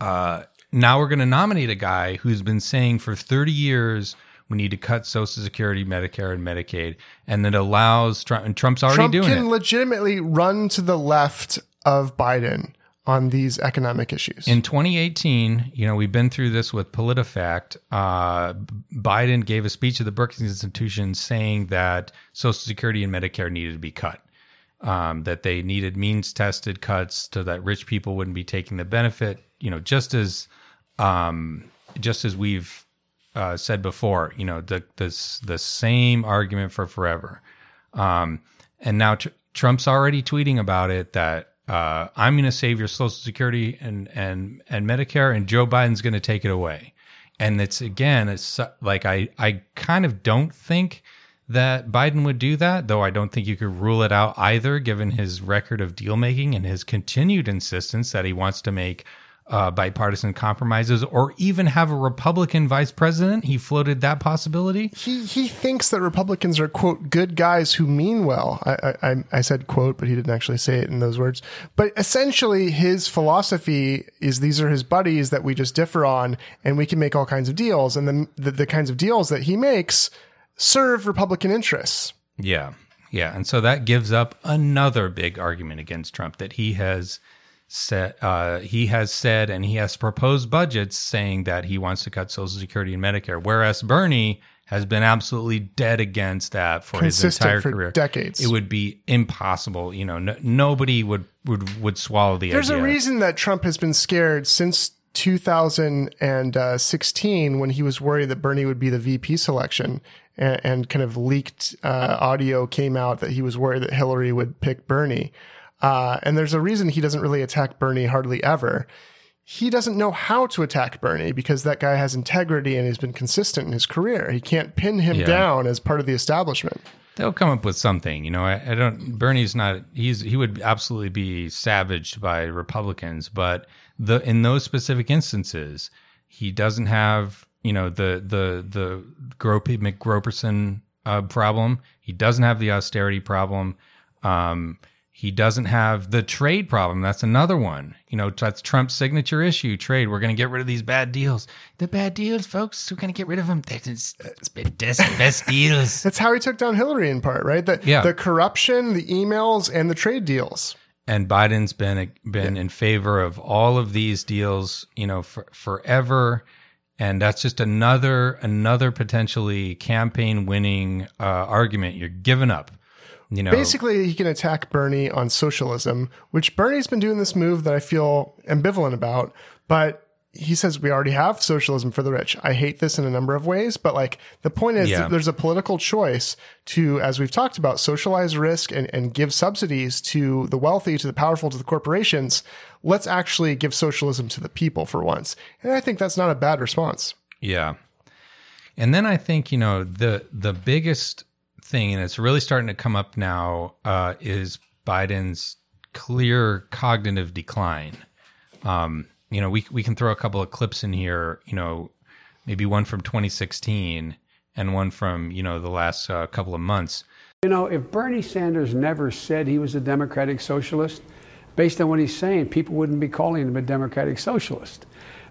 Uh, now we're going to nominate a guy who's been saying for 30 years we need to cut Social Security, Medicare, and Medicaid, and that allows Trump. And Trump's already Trump doing can it. legitimately run to the left of Biden on these economic issues. In 2018, you know, we've been through this with PolitiFact. Uh, Biden gave a speech at the Brookings Institution saying that Social Security and Medicare needed to be cut, um, that they needed means tested cuts so that rich people wouldn't be taking the benefit. You know, just as um, just as we've uh, said before, you know, the the the same argument for forever. Um, and now tr- Trump's already tweeting about it that uh, I'm going to save your Social Security and and and Medicare, and Joe Biden's going to take it away. And it's again, it's like I I kind of don't think that Biden would do that, though I don't think you could rule it out either, given his record of deal making and his continued insistence that he wants to make uh, bipartisan compromises or even have a Republican vice president. He floated that possibility. he he thinks that Republicans are quote good guys who mean well. I, I I said quote, but he didn't actually say it in those words. But essentially, his philosophy is these are his buddies that we just differ on, and we can make all kinds of deals. And then the, the kinds of deals that he makes serve Republican interests. Yeah. Yeah. And so that gives up another big argument against Trump that he has said, uh, he has said, and he has proposed budgets saying that he wants to cut Social Security and Medicare, whereas Bernie has been absolutely dead against that for his Consistent entire for career. decades. It would be impossible. You know, no, nobody would, would, would swallow the idea. There's idea. a reason that Trump has been scared since 2016 when he was worried that Bernie would be the VP selection and, and kind of leaked uh, audio came out that he was worried that Hillary would pick Bernie. Uh, and there's a reason he doesn't really attack Bernie hardly ever. He doesn't know how to attack Bernie because that guy has integrity and he's been consistent in his career. He can't pin him Yeah. down as part of the establishment. They'll come up with something, you know. I, I don't. Bernie's not. He's he would absolutely be savaged by Republicans, but the in those specific instances, he doesn't have you know the the the Gropey McGroperson uh, problem. He doesn't have the austerity problem. Um, he doesn't have the trade problem. That's another one. You know, that's Trump's signature issue. Trade. We're going to get rid of these bad deals. The bad deals, folks. We're going to get rid of them. They're just, it's been best, best deals. That's how he took down Hillary in part, right? The, Yeah. the corruption, the emails, and the trade deals. and Biden's been been in favor of all of these deals, you know, for, forever, and that's just another another potentially campaign winning uh, argument. You're giving up, you know. Basically, he can attack Bernie on socialism, which Bernie's been doing this move that I feel ambivalent about, but he says we already have socialism for the rich. I hate this in a number of ways, but like the point is Yeah. that there's a political choice to, as we've talked about, socialize risk and, and give subsidies to the wealthy, to the powerful, to the corporations. Let's actually give socialism to the people for once. And I think that's not a bad response. Yeah. And then I think, you know, the the biggest thing, and it's really starting to come up now, uh, is Biden's clear cognitive decline. Um, you know, we we can throw a couple of clips in here. You know, maybe one from 2016 and one from you know the last uh, couple of months. You know, if Bernie Sanders never said he was a democratic socialist, based on what he's saying, people wouldn't be calling him a democratic socialist.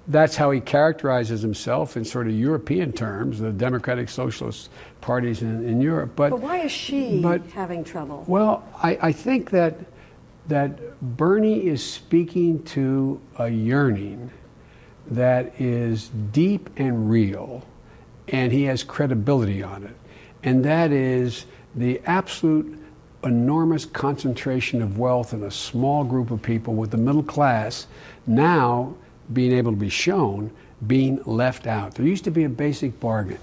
That's how he characterizes himself in sort of European terms, the democratic socialist parties in, in Europe. But, But why is she but- having trouble? well, I, I think that that Bernie is speaking to a yearning that is deep and real, and he has credibility on it. And that is the absolute enormous concentration of wealth in a small group of people with the middle class now being able to be shown being left out. There used to be a basic bargain.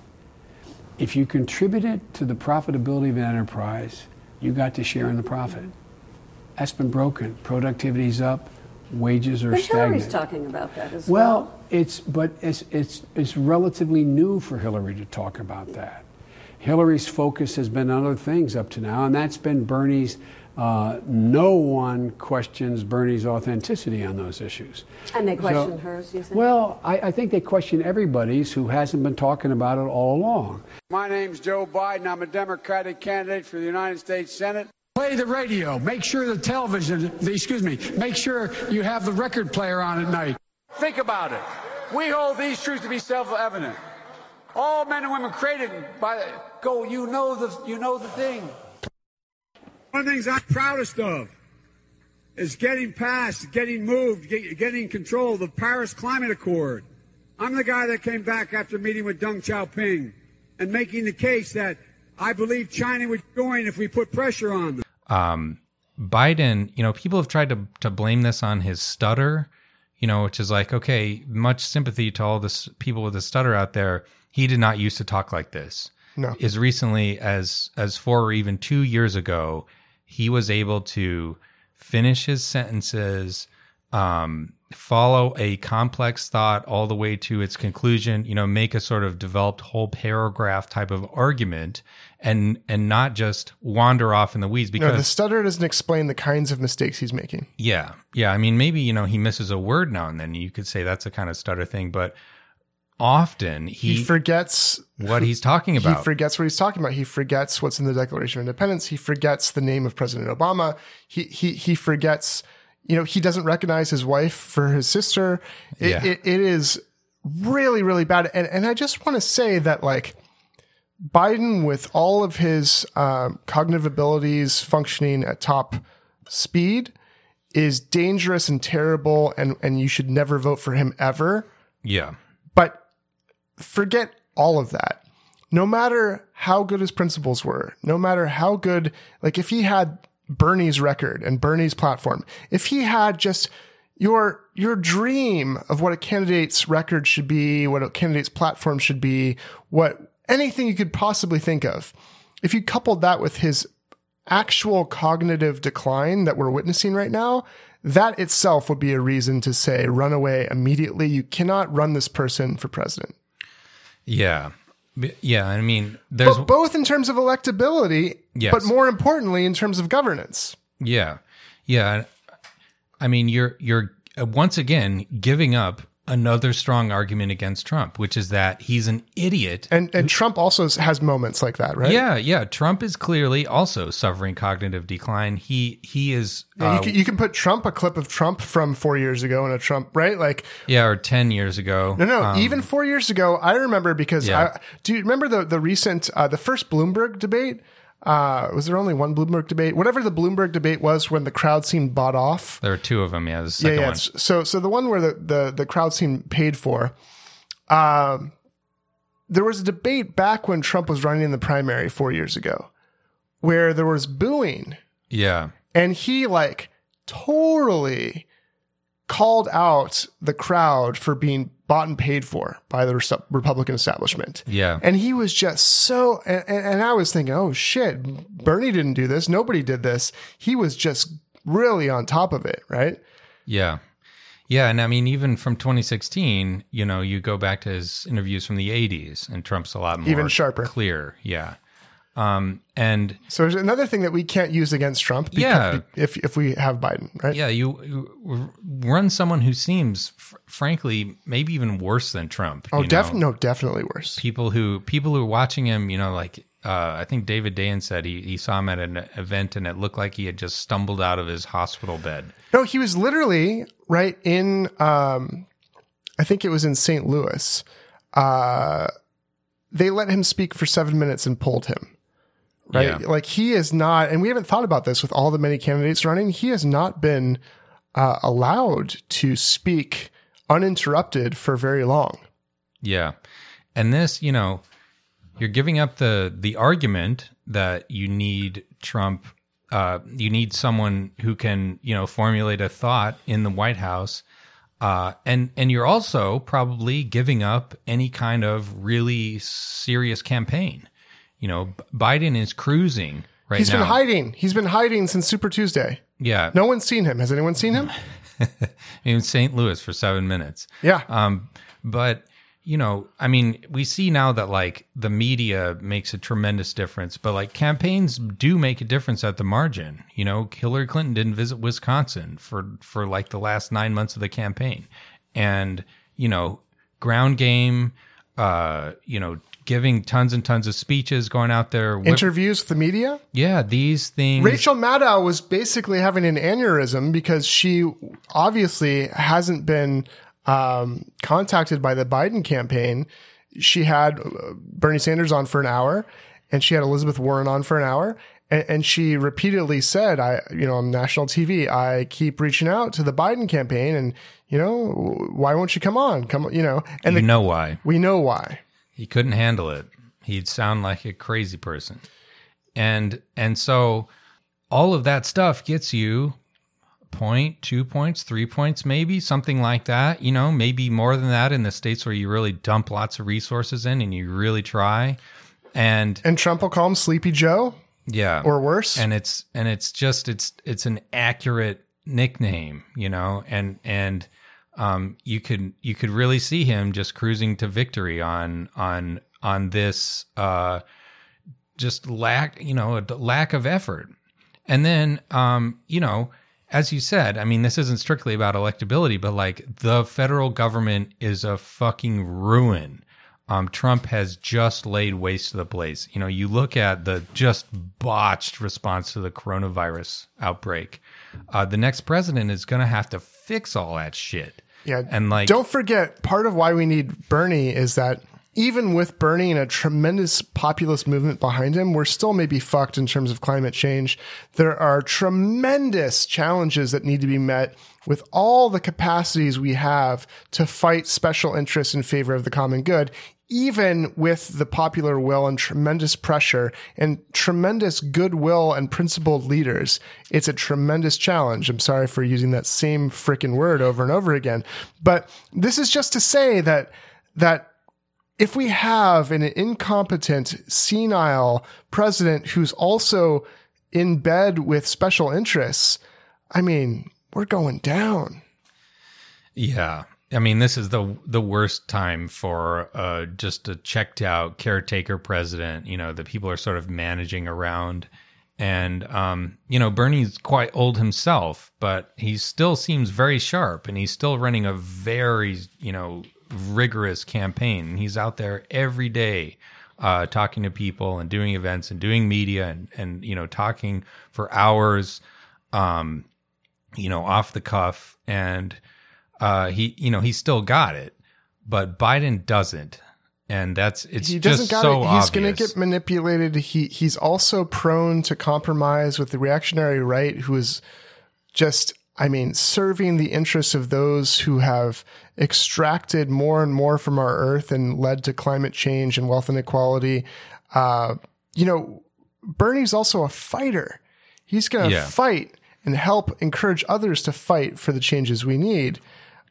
If you contributed to the profitability of an enterprise, you got to share in the profit. That's been broken. Productivity's up, wages are But stagnant. Hillary's talking about that as well. Well, it's but it's it's it's relatively new for Hillary to talk about that. Hillary's focus has been on other things up to now, and that's been Bernie's. Uh, no one questions Bernie's authenticity on those issues. And they So- question hers, you think? Well, I, I think they question everybody's who hasn't been talking about it all along. My name's Joe Biden. I'm a Democratic candidate for the United States Senate. Play the radio. Make sure the television, the, excuse me, make sure you have the record player on at night. Think about it. We hold these truths to be self-evident. All men and women created by go. You know the you know the thing. One of the things I'm proudest of is getting past, getting moved, get, getting control of the Paris Climate Accord. I'm the guy that came back after meeting with Deng Xiaoping and making the case that I believe China would join if we put pressure on them. um, Biden, you know, people have tried to to blame this on his stutter, you know, which is like, okay, much sympathy to all this people with a stutter out there. He did not used to talk like this. No. As recently as as four or even two years ago, he was able to finish his sentences, um, follow a complex thought all the way to its conclusion, you know, make a sort of developed whole paragraph type of argument and and not just wander off in the weeds because No, the stutter doesn't explain the kinds of mistakes he's making. yeah. Yeah. I mean, maybe, you know, he misses a word now and then. You could say that's a kind of stutter thing, but often He, he, forgets what he's talking about. He forgets what he's talking about. He forgets what's in the Declaration of Independence. He forgets the name of President Obama. He he he forgets. You know, he doesn't recognize his wife for his sister. It, Yeah. it, it is really really bad. And and I just want to say that like Biden, with all of his um, cognitive abilities functioning at top speed, is dangerous and terrible. And and you should never vote for him ever. yeah. But forget all of that. No matter how good his principles were, no matter how good, like if he had Bernie's record and Bernie's platform, if he had just your your dream of what a candidate's record should be, what a candidate's platform should be, what anything you could possibly think of, if you coupled that with his actual cognitive decline that we're witnessing right now, that itself would be a reason to say run away immediately. You cannot run this person for president. Yeah. Yeah. I mean, there's, But both in terms of electability, Yes. but more importantly in terms of governance. yeah. Yeah. I mean, you're, you're uh, once again giving up another strong argument against Trump, which is that he's an idiot And and Trump also has moments like that, right? Yeah, yeah. Trump is clearly also suffering cognitive decline. He he is Yeah, uh, you, can, you can put Trump, a clip of Trump from four years ago, and a Trump, right? Like, yeah, or ten years ago. no, no, Um, even four years ago, I remember because Yeah. I do you remember the the recent uh, the first Bloomberg debate? Uh, was there only one Bloomberg debate? Whatever the Bloomberg debate was, when the crowd seemed bought off. there are two of them. Yeah, the Yeah, yeah. one. So, so the one where the the the crowd seemed paid for. Um, there was a debate back when Trump was running in the primary four years ago, where there was booing, Yeah, and he like totally called out the crowd for being bought and paid for by the Republican establishment. yeah, And he was just so, and, and and I was thinking, oh shit, Bernie didn't do this. Nobody did this. He was just really on top of it, right? yeah, yeah. And I mean, even from 2016, you know, you go back to his interviews from the 80s, and Trump's a lot more Even sharper. clear. Yeah. Um, and So there's another thing that we can't use against Trump. beca- Yeah. if if we have Biden, right? yeah, you, you run someone who seems, fr- frankly, maybe even worse than Trump. Oh, definitely, no, definitely worse. People who people who are watching him, you know, like uh, I think David Dayen said he, he saw him at an event and it looked like he had just stumbled out of his hospital bed. No, he was literally right in. Um, I think it was in St. Louis. Uh, they let him speak for seven minutes and pulled him. Right, Yeah. like he is not, and we haven't thought about this with all the many candidates running. He has not been uh, allowed to speak uninterrupted for very long. Yeah. And this, you know, you're giving up the the argument that you need Trump uh you need someone who can, you know, formulate a thought in the White House. Uh and and you're also probably giving up any kind of really serious campaign. You know, Biden is cruising right He's now. been hiding. He's been hiding since Super Tuesday. Yeah. No one's seen him. Has anyone seen him? in St. Louis for 7 minutes. Yeah. Um, but you know, I mean, we see now that like the media makes a tremendous difference, but like campaigns do make a difference at the margin. You know, Hillary Clinton didn't visit Wisconsin for for like the last nine months of the campaign, and you know, ground game, uh, you know, giving tons and tons of speeches, going out there, whip- Interviews with the media. yeah, these things. Rachel Maddow was basically having an aneurysm because she obviously hasn't been um, contacted by the Biden campaign. She had uh, Bernie Sanders on for an hour, and she had Elizabeth Warren on for an hour, and, and she repeatedly said, "I, you know, on national TV, I keep reaching out to the Biden campaign, and you know, why won't you come on? Come, on," you know." And you the, know why? we know why. He couldn't handle it. He'd sound like a crazy person. And and so all of that stuff gets you point two points three points maybe something like that you know maybe more than that in the states where you really dump lots of resources in and you really try. And And Trump will call him Sleepy Joe? Yeah. Or worse. and it's and it's just it's it's an accurate nickname you know and and um you could you could really see him just cruising to victory on on on this uh just lack you know a lack of effort and then um you know as you said i mean this isn't strictly about electability but like the federal government is a fucking ruin um, Trump has just laid waste to the place. You know, you look at the just botched response to the coronavirus outbreak. Uh, the next president is going to have to fix all that shit. Yeah. and like, don't forget, part of why we need Bernie is that even with Bernie and a tremendous populist movement behind him, we're still maybe fucked in terms of climate change. There are tremendous challenges that need to be met with all the capacities we have to fight special interests in favor of the common good, even with the popular will and tremendous pressure and tremendous goodwill and principled leaders, it's a tremendous challenge. I'm sorry for using that same freaking word over and over again. But this is just to say that, that if we have an incompetent, senile president who's also in bed with special interests, I mean, we're going down. yeah, I mean, this is the the worst time for uh, just a checked out caretaker president. You know, that people are sort of managing around. And um, you know, Bernie's quite old himself, but he still seems very sharp, and he's still running a very, you know, rigorous campaign. He's out there every day, uh, talking to people and doing events and doing media and and you know, talking for hours, um, you know, off the cuff. And uh, he, you know, he still got it, but Biden doesn't, and that's it's he doesn't got so it. He's going to get manipulated. He he's also prone to compromise with the reactionary right, who is just, I mean, serving the interests of those who have extracted more and more from our earth and led to climate change and wealth inequality. Uh, you know, Bernie's also a fighter. He's going to Yeah. fight and help encourage others to fight for the changes we need.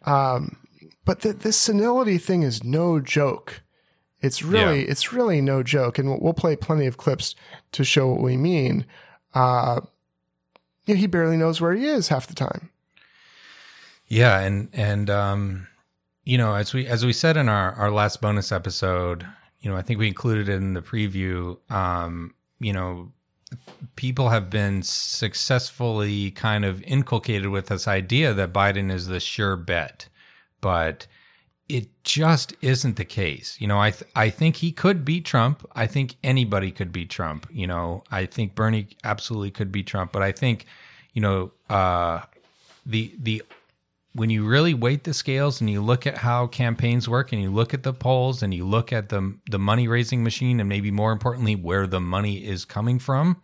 Um, but th- this senility thing is no joke. It's really, Yeah. it's really no joke, and we'll, we'll play plenty of clips to show what we mean. Uh, you know, he barely knows where he is half the time. Yeah, and and um, you know, as we as we said in our our last bonus episode, you know, I think we included it in the preview. Um, you know, people have been successfully kind of inculcated with this idea that Biden is the sure bet, but it just isn't the case. You know, I th- I think he could beat Trump. I think anybody could beat Trump. You know, I think Bernie absolutely could beat Trump, but I think, you know, uh, the the when you really weight the scales and you look at how campaigns work and you look at the polls and you look at the the money raising machine and maybe more importantly where the money is coming from,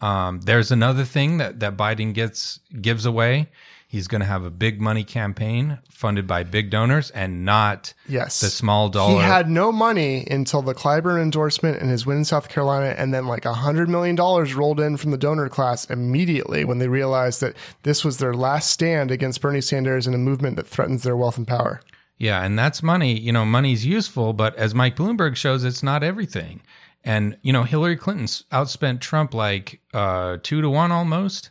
um, there's another thing that that Biden gets gives away. He's going to have a big money campaign funded by big donors and not Yes. the small dollar. He had no money until the Clyburn endorsement and his win in South Carolina, and then like a hundred million dollars rolled in from the donor class immediately when they realized that this was their last stand against Bernie Sanders and a movement that threatens their wealth and power. Yeah, and that's money. You know, money's useful, but as Mike Bloomberg shows, it's not everything. And you know, Hillary Clinton's outspent Trump like uh, two to one almost,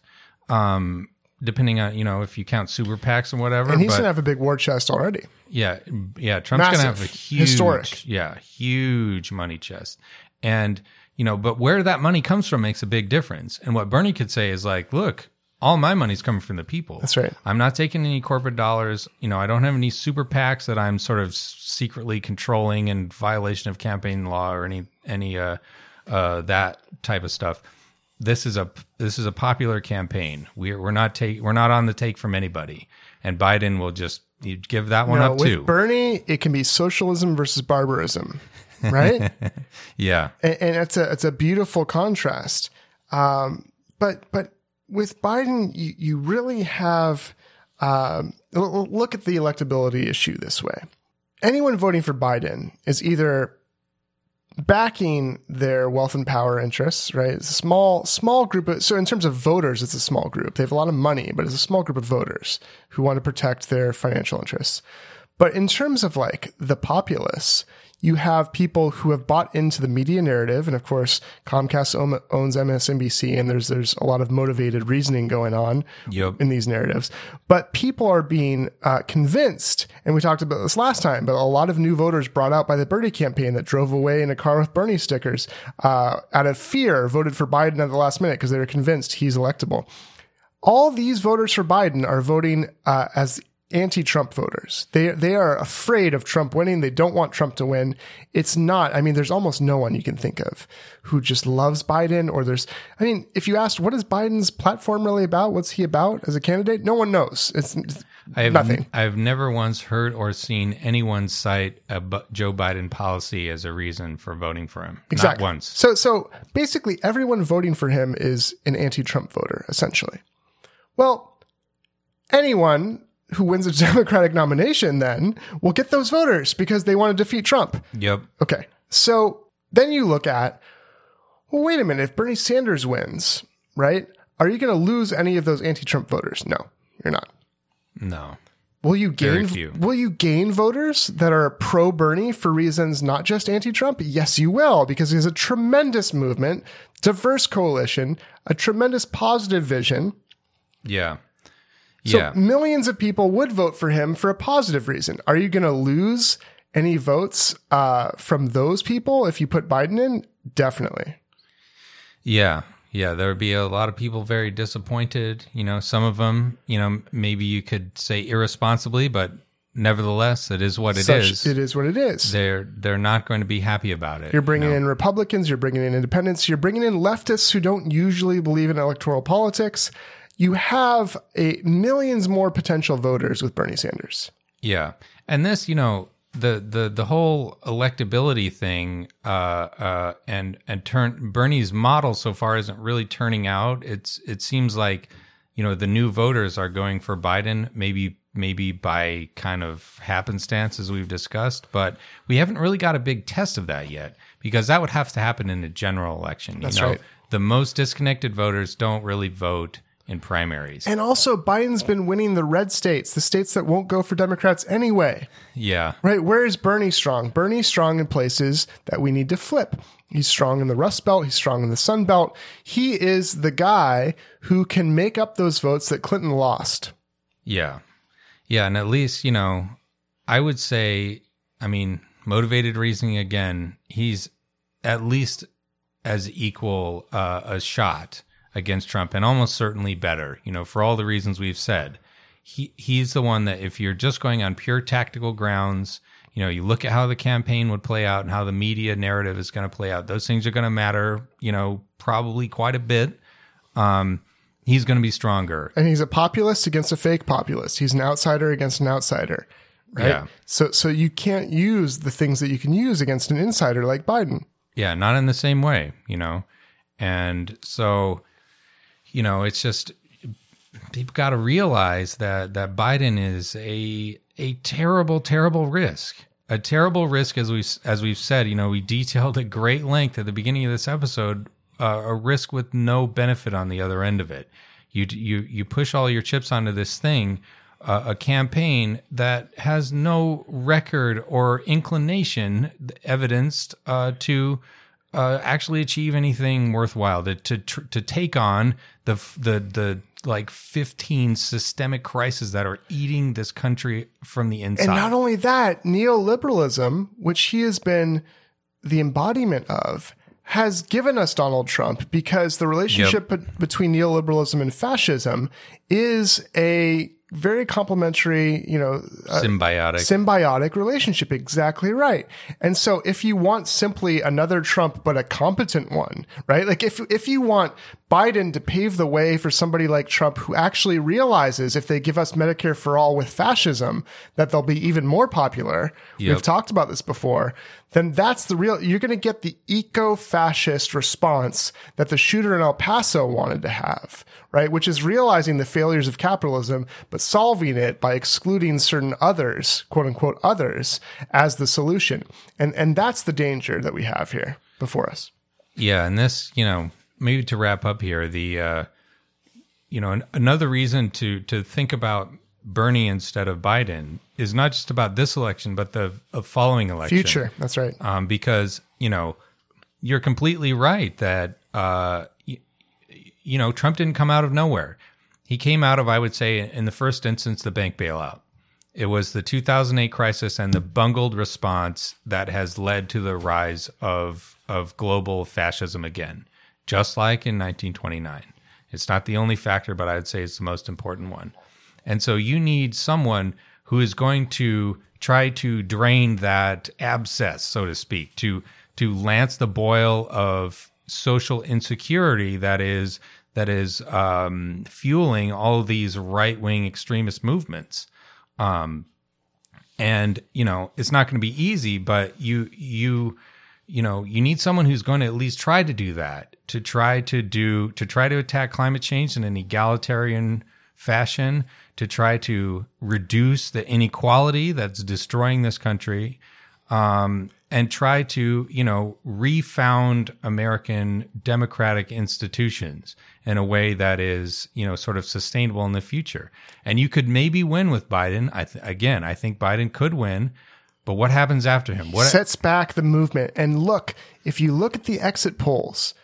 um, depending on you know if you count super PACs and whatever. And he's but- gonna have a big war chest already. yeah, yeah. Trump's going to have a huge, Historic. yeah, huge money chest, and you know, but where that money comes from makes a big difference. And what Bernie could say is like, look, all my money's coming from the people. That's right. I'm not taking any corporate dollars. You know, I don't have any super PACs that I'm sort of secretly controlling in violation of campaign law or any any uh, uh, that type of stuff. This is a this is a popular campaign. We're we're not take we're not on the take from anybody, and Biden will just you give that one No, up with too. Bernie, it can be socialism versus barbarism, right? yeah, and, and it's a it's a beautiful contrast. Um, but but with Biden, you, you really have um, look at the electability issue this way. Anyone voting for Biden is either backing their wealth and power interests, right? It's a small small group of so in terms of voters, it's a small group. They have a lot of money, but it's a small group of voters who want to protect their financial interests. But in terms of like the populace, you have people who have bought into the media narrative, and of course, Comcast owns MSNBC, and there's there's a lot of motivated reasoning going on Yep. in these narratives. But people are being uh, convinced, and we talked about this last time. But a lot of new voters brought out by the Bernie campaign that drove away in a car with Bernie stickers uh, out of fear, voted for Biden at the last minute because they were convinced he's electable all these voters for Biden are voting uh, as anti-Trump voters. They they are afraid of Trump winning. They don't want Trump to win. It's not. I mean, there's almost no one you can think of who just loves Biden. Or there's. I mean, if you asked what is Biden's platform really about, what's he about as a candidate, no one knows. It's, it's I have nothing. I've never once heard or seen anyone cite a Joe Biden policy as a reason for voting for him. Exactly. Not once. So so basically everyone voting for him is an anti-Trump voter, essentially. Well, anyone who wins a Democratic nomination then will get those voters because they want to defeat Trump. Yep. Okay. So then you look at, well, wait a minute, if Bernie Sanders wins, right? Are you going to lose any of those anti-Trump voters? No, you're not. No. Will you gain will you gain voters that are pro Bernie for reasons not just anti-Trump? Yes, you will, because he has a tremendous movement, diverse coalition, a tremendous positive vision. Yeah. So yeah. millions of people would vote for him for a positive reason. Are you going to lose any votes uh, from those people if you put Biden in? Definitely. Yeah. Yeah. There would be a lot of people very disappointed. You know, some of them, you know, maybe you could say irresponsibly, but nevertheless, it is what it is. Such- It is what it is. They're they're not going to be happy about it. You're bringing you know? in Republicans, you're bringing in independents, you're bringing in leftists who don't usually believe in electoral politics. You have a millions more potential voters with Bernie Sanders. Yeah, and this, you know, the the the whole electability thing, uh, uh, and and turn Bernie's model so far isn't really turning out. It's it seems like, you know, the new voters are going for Biden, maybe maybe by kind of happenstance as we've discussed, but we haven't really got a big test of that yet because that would have to happen in a general election. You That's know, right. the most disconnected voters don't really vote in primaries. And also, Biden's been winning the red states, the states that won't go for Democrats anyway. yeah. Right? Where is Bernie strong? Bernie's strong in places that we need to flip. He's strong in the Rust Belt. He's strong in the Sun Belt. He is the guy who can make up those votes that Clinton lost. Yeah. Yeah. And at least, you know, I would say, I mean, motivated reasoning again, he's at least as equal uh, a shot against Trump, and almost certainly better. You know, for all the reasons we've said, he he's the one that if you're just going on pure tactical grounds, you know, you look at how the campaign would play out and how the media narrative is going to play out. Those things are going to matter. You know, probably quite a bit. Um, he's going to be stronger. And he's a populist against a fake populist. He's an outsider against an outsider. Right. Yeah. So so you can't use the things that you can use against an insider like Biden. Yeah, not in the same way, you know. And so, you know, it's just people got to realize that that Biden is a a terrible, terrible risk. A terrible risk, as we as we've said. You know, we detailed at great length at the beginning of this episode. Uh, a risk with no benefit on the other end of it. You you you push all your chips onto this thing, uh, a campaign that has no record or inclination evidenced uh, to uh, actually achieve anything worthwhile. To to tr- to take on the the the like 15 systemic crises that are eating this country from the inside. And not only that, neoliberalism, which he has been the embodiment of, has given us Donald Trump because the relationship be- between neoliberalism and fascism is a very complementary, you know, uh, symbiotic symbiotic relationship. Exactly right. And so if you want simply another Trump, but a competent one, right? Like if, if you want Biden to pave the way for somebody like Trump who actually realizes if they give us Medicare for all with fascism, that they'll be even more popular. Yep. We've talked about this before. Then that's the real, you're going to get the eco fascist response that the shooter in El Paso wanted to have, right? Which is realizing the failures of capitalism, but solving it by excluding certain others, quote unquote, others as the solution. And, and that's the danger that we have here before us. Yeah. And this, you know, maybe to wrap up here, the, uh, you know, an, another reason to, to think about Bernie instead of Biden is not just about this election, but the following election. Future. That's right. Um, because, you know, you're completely right that, uh, y- you know, Trump didn't come out of nowhere. He came out of, I would say, in the first instance, the bank bailout. It was the 2008 crisis and the bungled response that has led to the rise of, of global fascism again, just like in 1929. It's not the only factor, but I'd say it's the most important one. And so you need someone who is going to try to drain that abscess, so to speak, to to lance the boil of social insecurity that is that is um, fueling all these right wing extremist movements. Um, and you know it's not going to be easy, but you you you know you need someone who's going to at least try to do that to try to do to try to attack climate change in an egalitarian fashion to try to reduce the inequality that's destroying this country um, and try to you know refound american democratic institutions in a way that is you know sort of sustainable in the future. And you could maybe win with biden. I th- again i think biden could win but what happens after him? What sets back the movement. And look if you look at the exit polls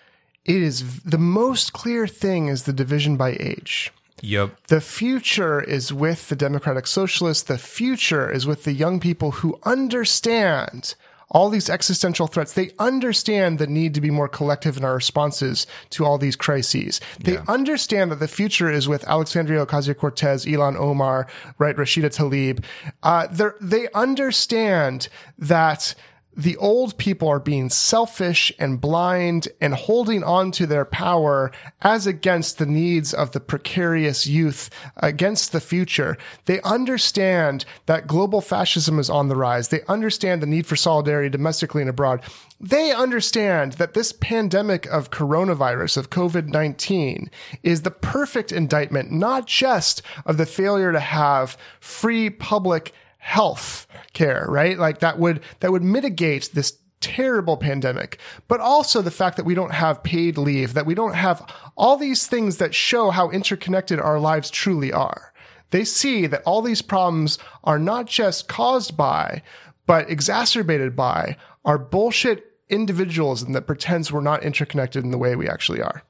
it is the most clear thing is the division by age Yep. The future is with the Democratic Socialists. The future is with the young people who understand all these existential threats. They understand the need to be more collective in our responses to all these crises. They Yeah. understand that the future is with Alexandria Ocasio Cortez, Ilhan Omar, right, Rashida Tlaib. Uh, they understand that the old people are being selfish and blind and holding on to their power as against the needs of the precarious youth, against the future. They understand that global fascism is on the rise. They understand the need for solidarity domestically and abroad. They understand that this pandemic of coronavirus, of COVID 19, is the perfect indictment, not just of the failure to have free public health care, right? Like that would, that would mitigate this terrible pandemic, but also the fact that we don't have paid leave, that we don't have all these things that show how interconnected our lives truly are. They see that all these problems are not just caused by, but exacerbated by our bullshit individualism that pretends we're not interconnected in the way we actually are.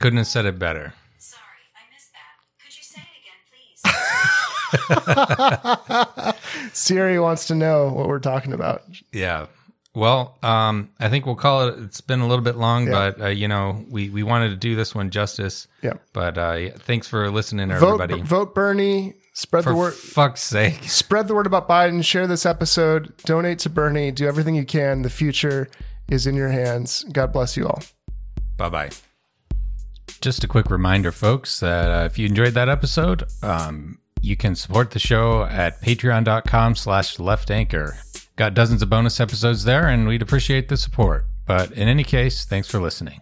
couldn't have said it better Siri wants to know what we're talking about. Yeah. Well, um, I think we'll call it. It's been a little bit long, Yeah. but uh, you know, we we wanted to do this one justice. Yeah. But uh, yeah, thanks for listening, Vote, everybody. vote Bernie. Spread for the word. fuck's sake. Spread the word about Biden. Share this episode. Donate to Bernie. Do everything you can. The future is in your hands. God bless you all. Bye bye. Just a quick reminder, folks, that uh, if you enjoyed that episode, um, you can support the show at patreon.com slash left anchor. Got dozens of bonus episodes there, and we'd appreciate the support. But in any case, thanks for listening.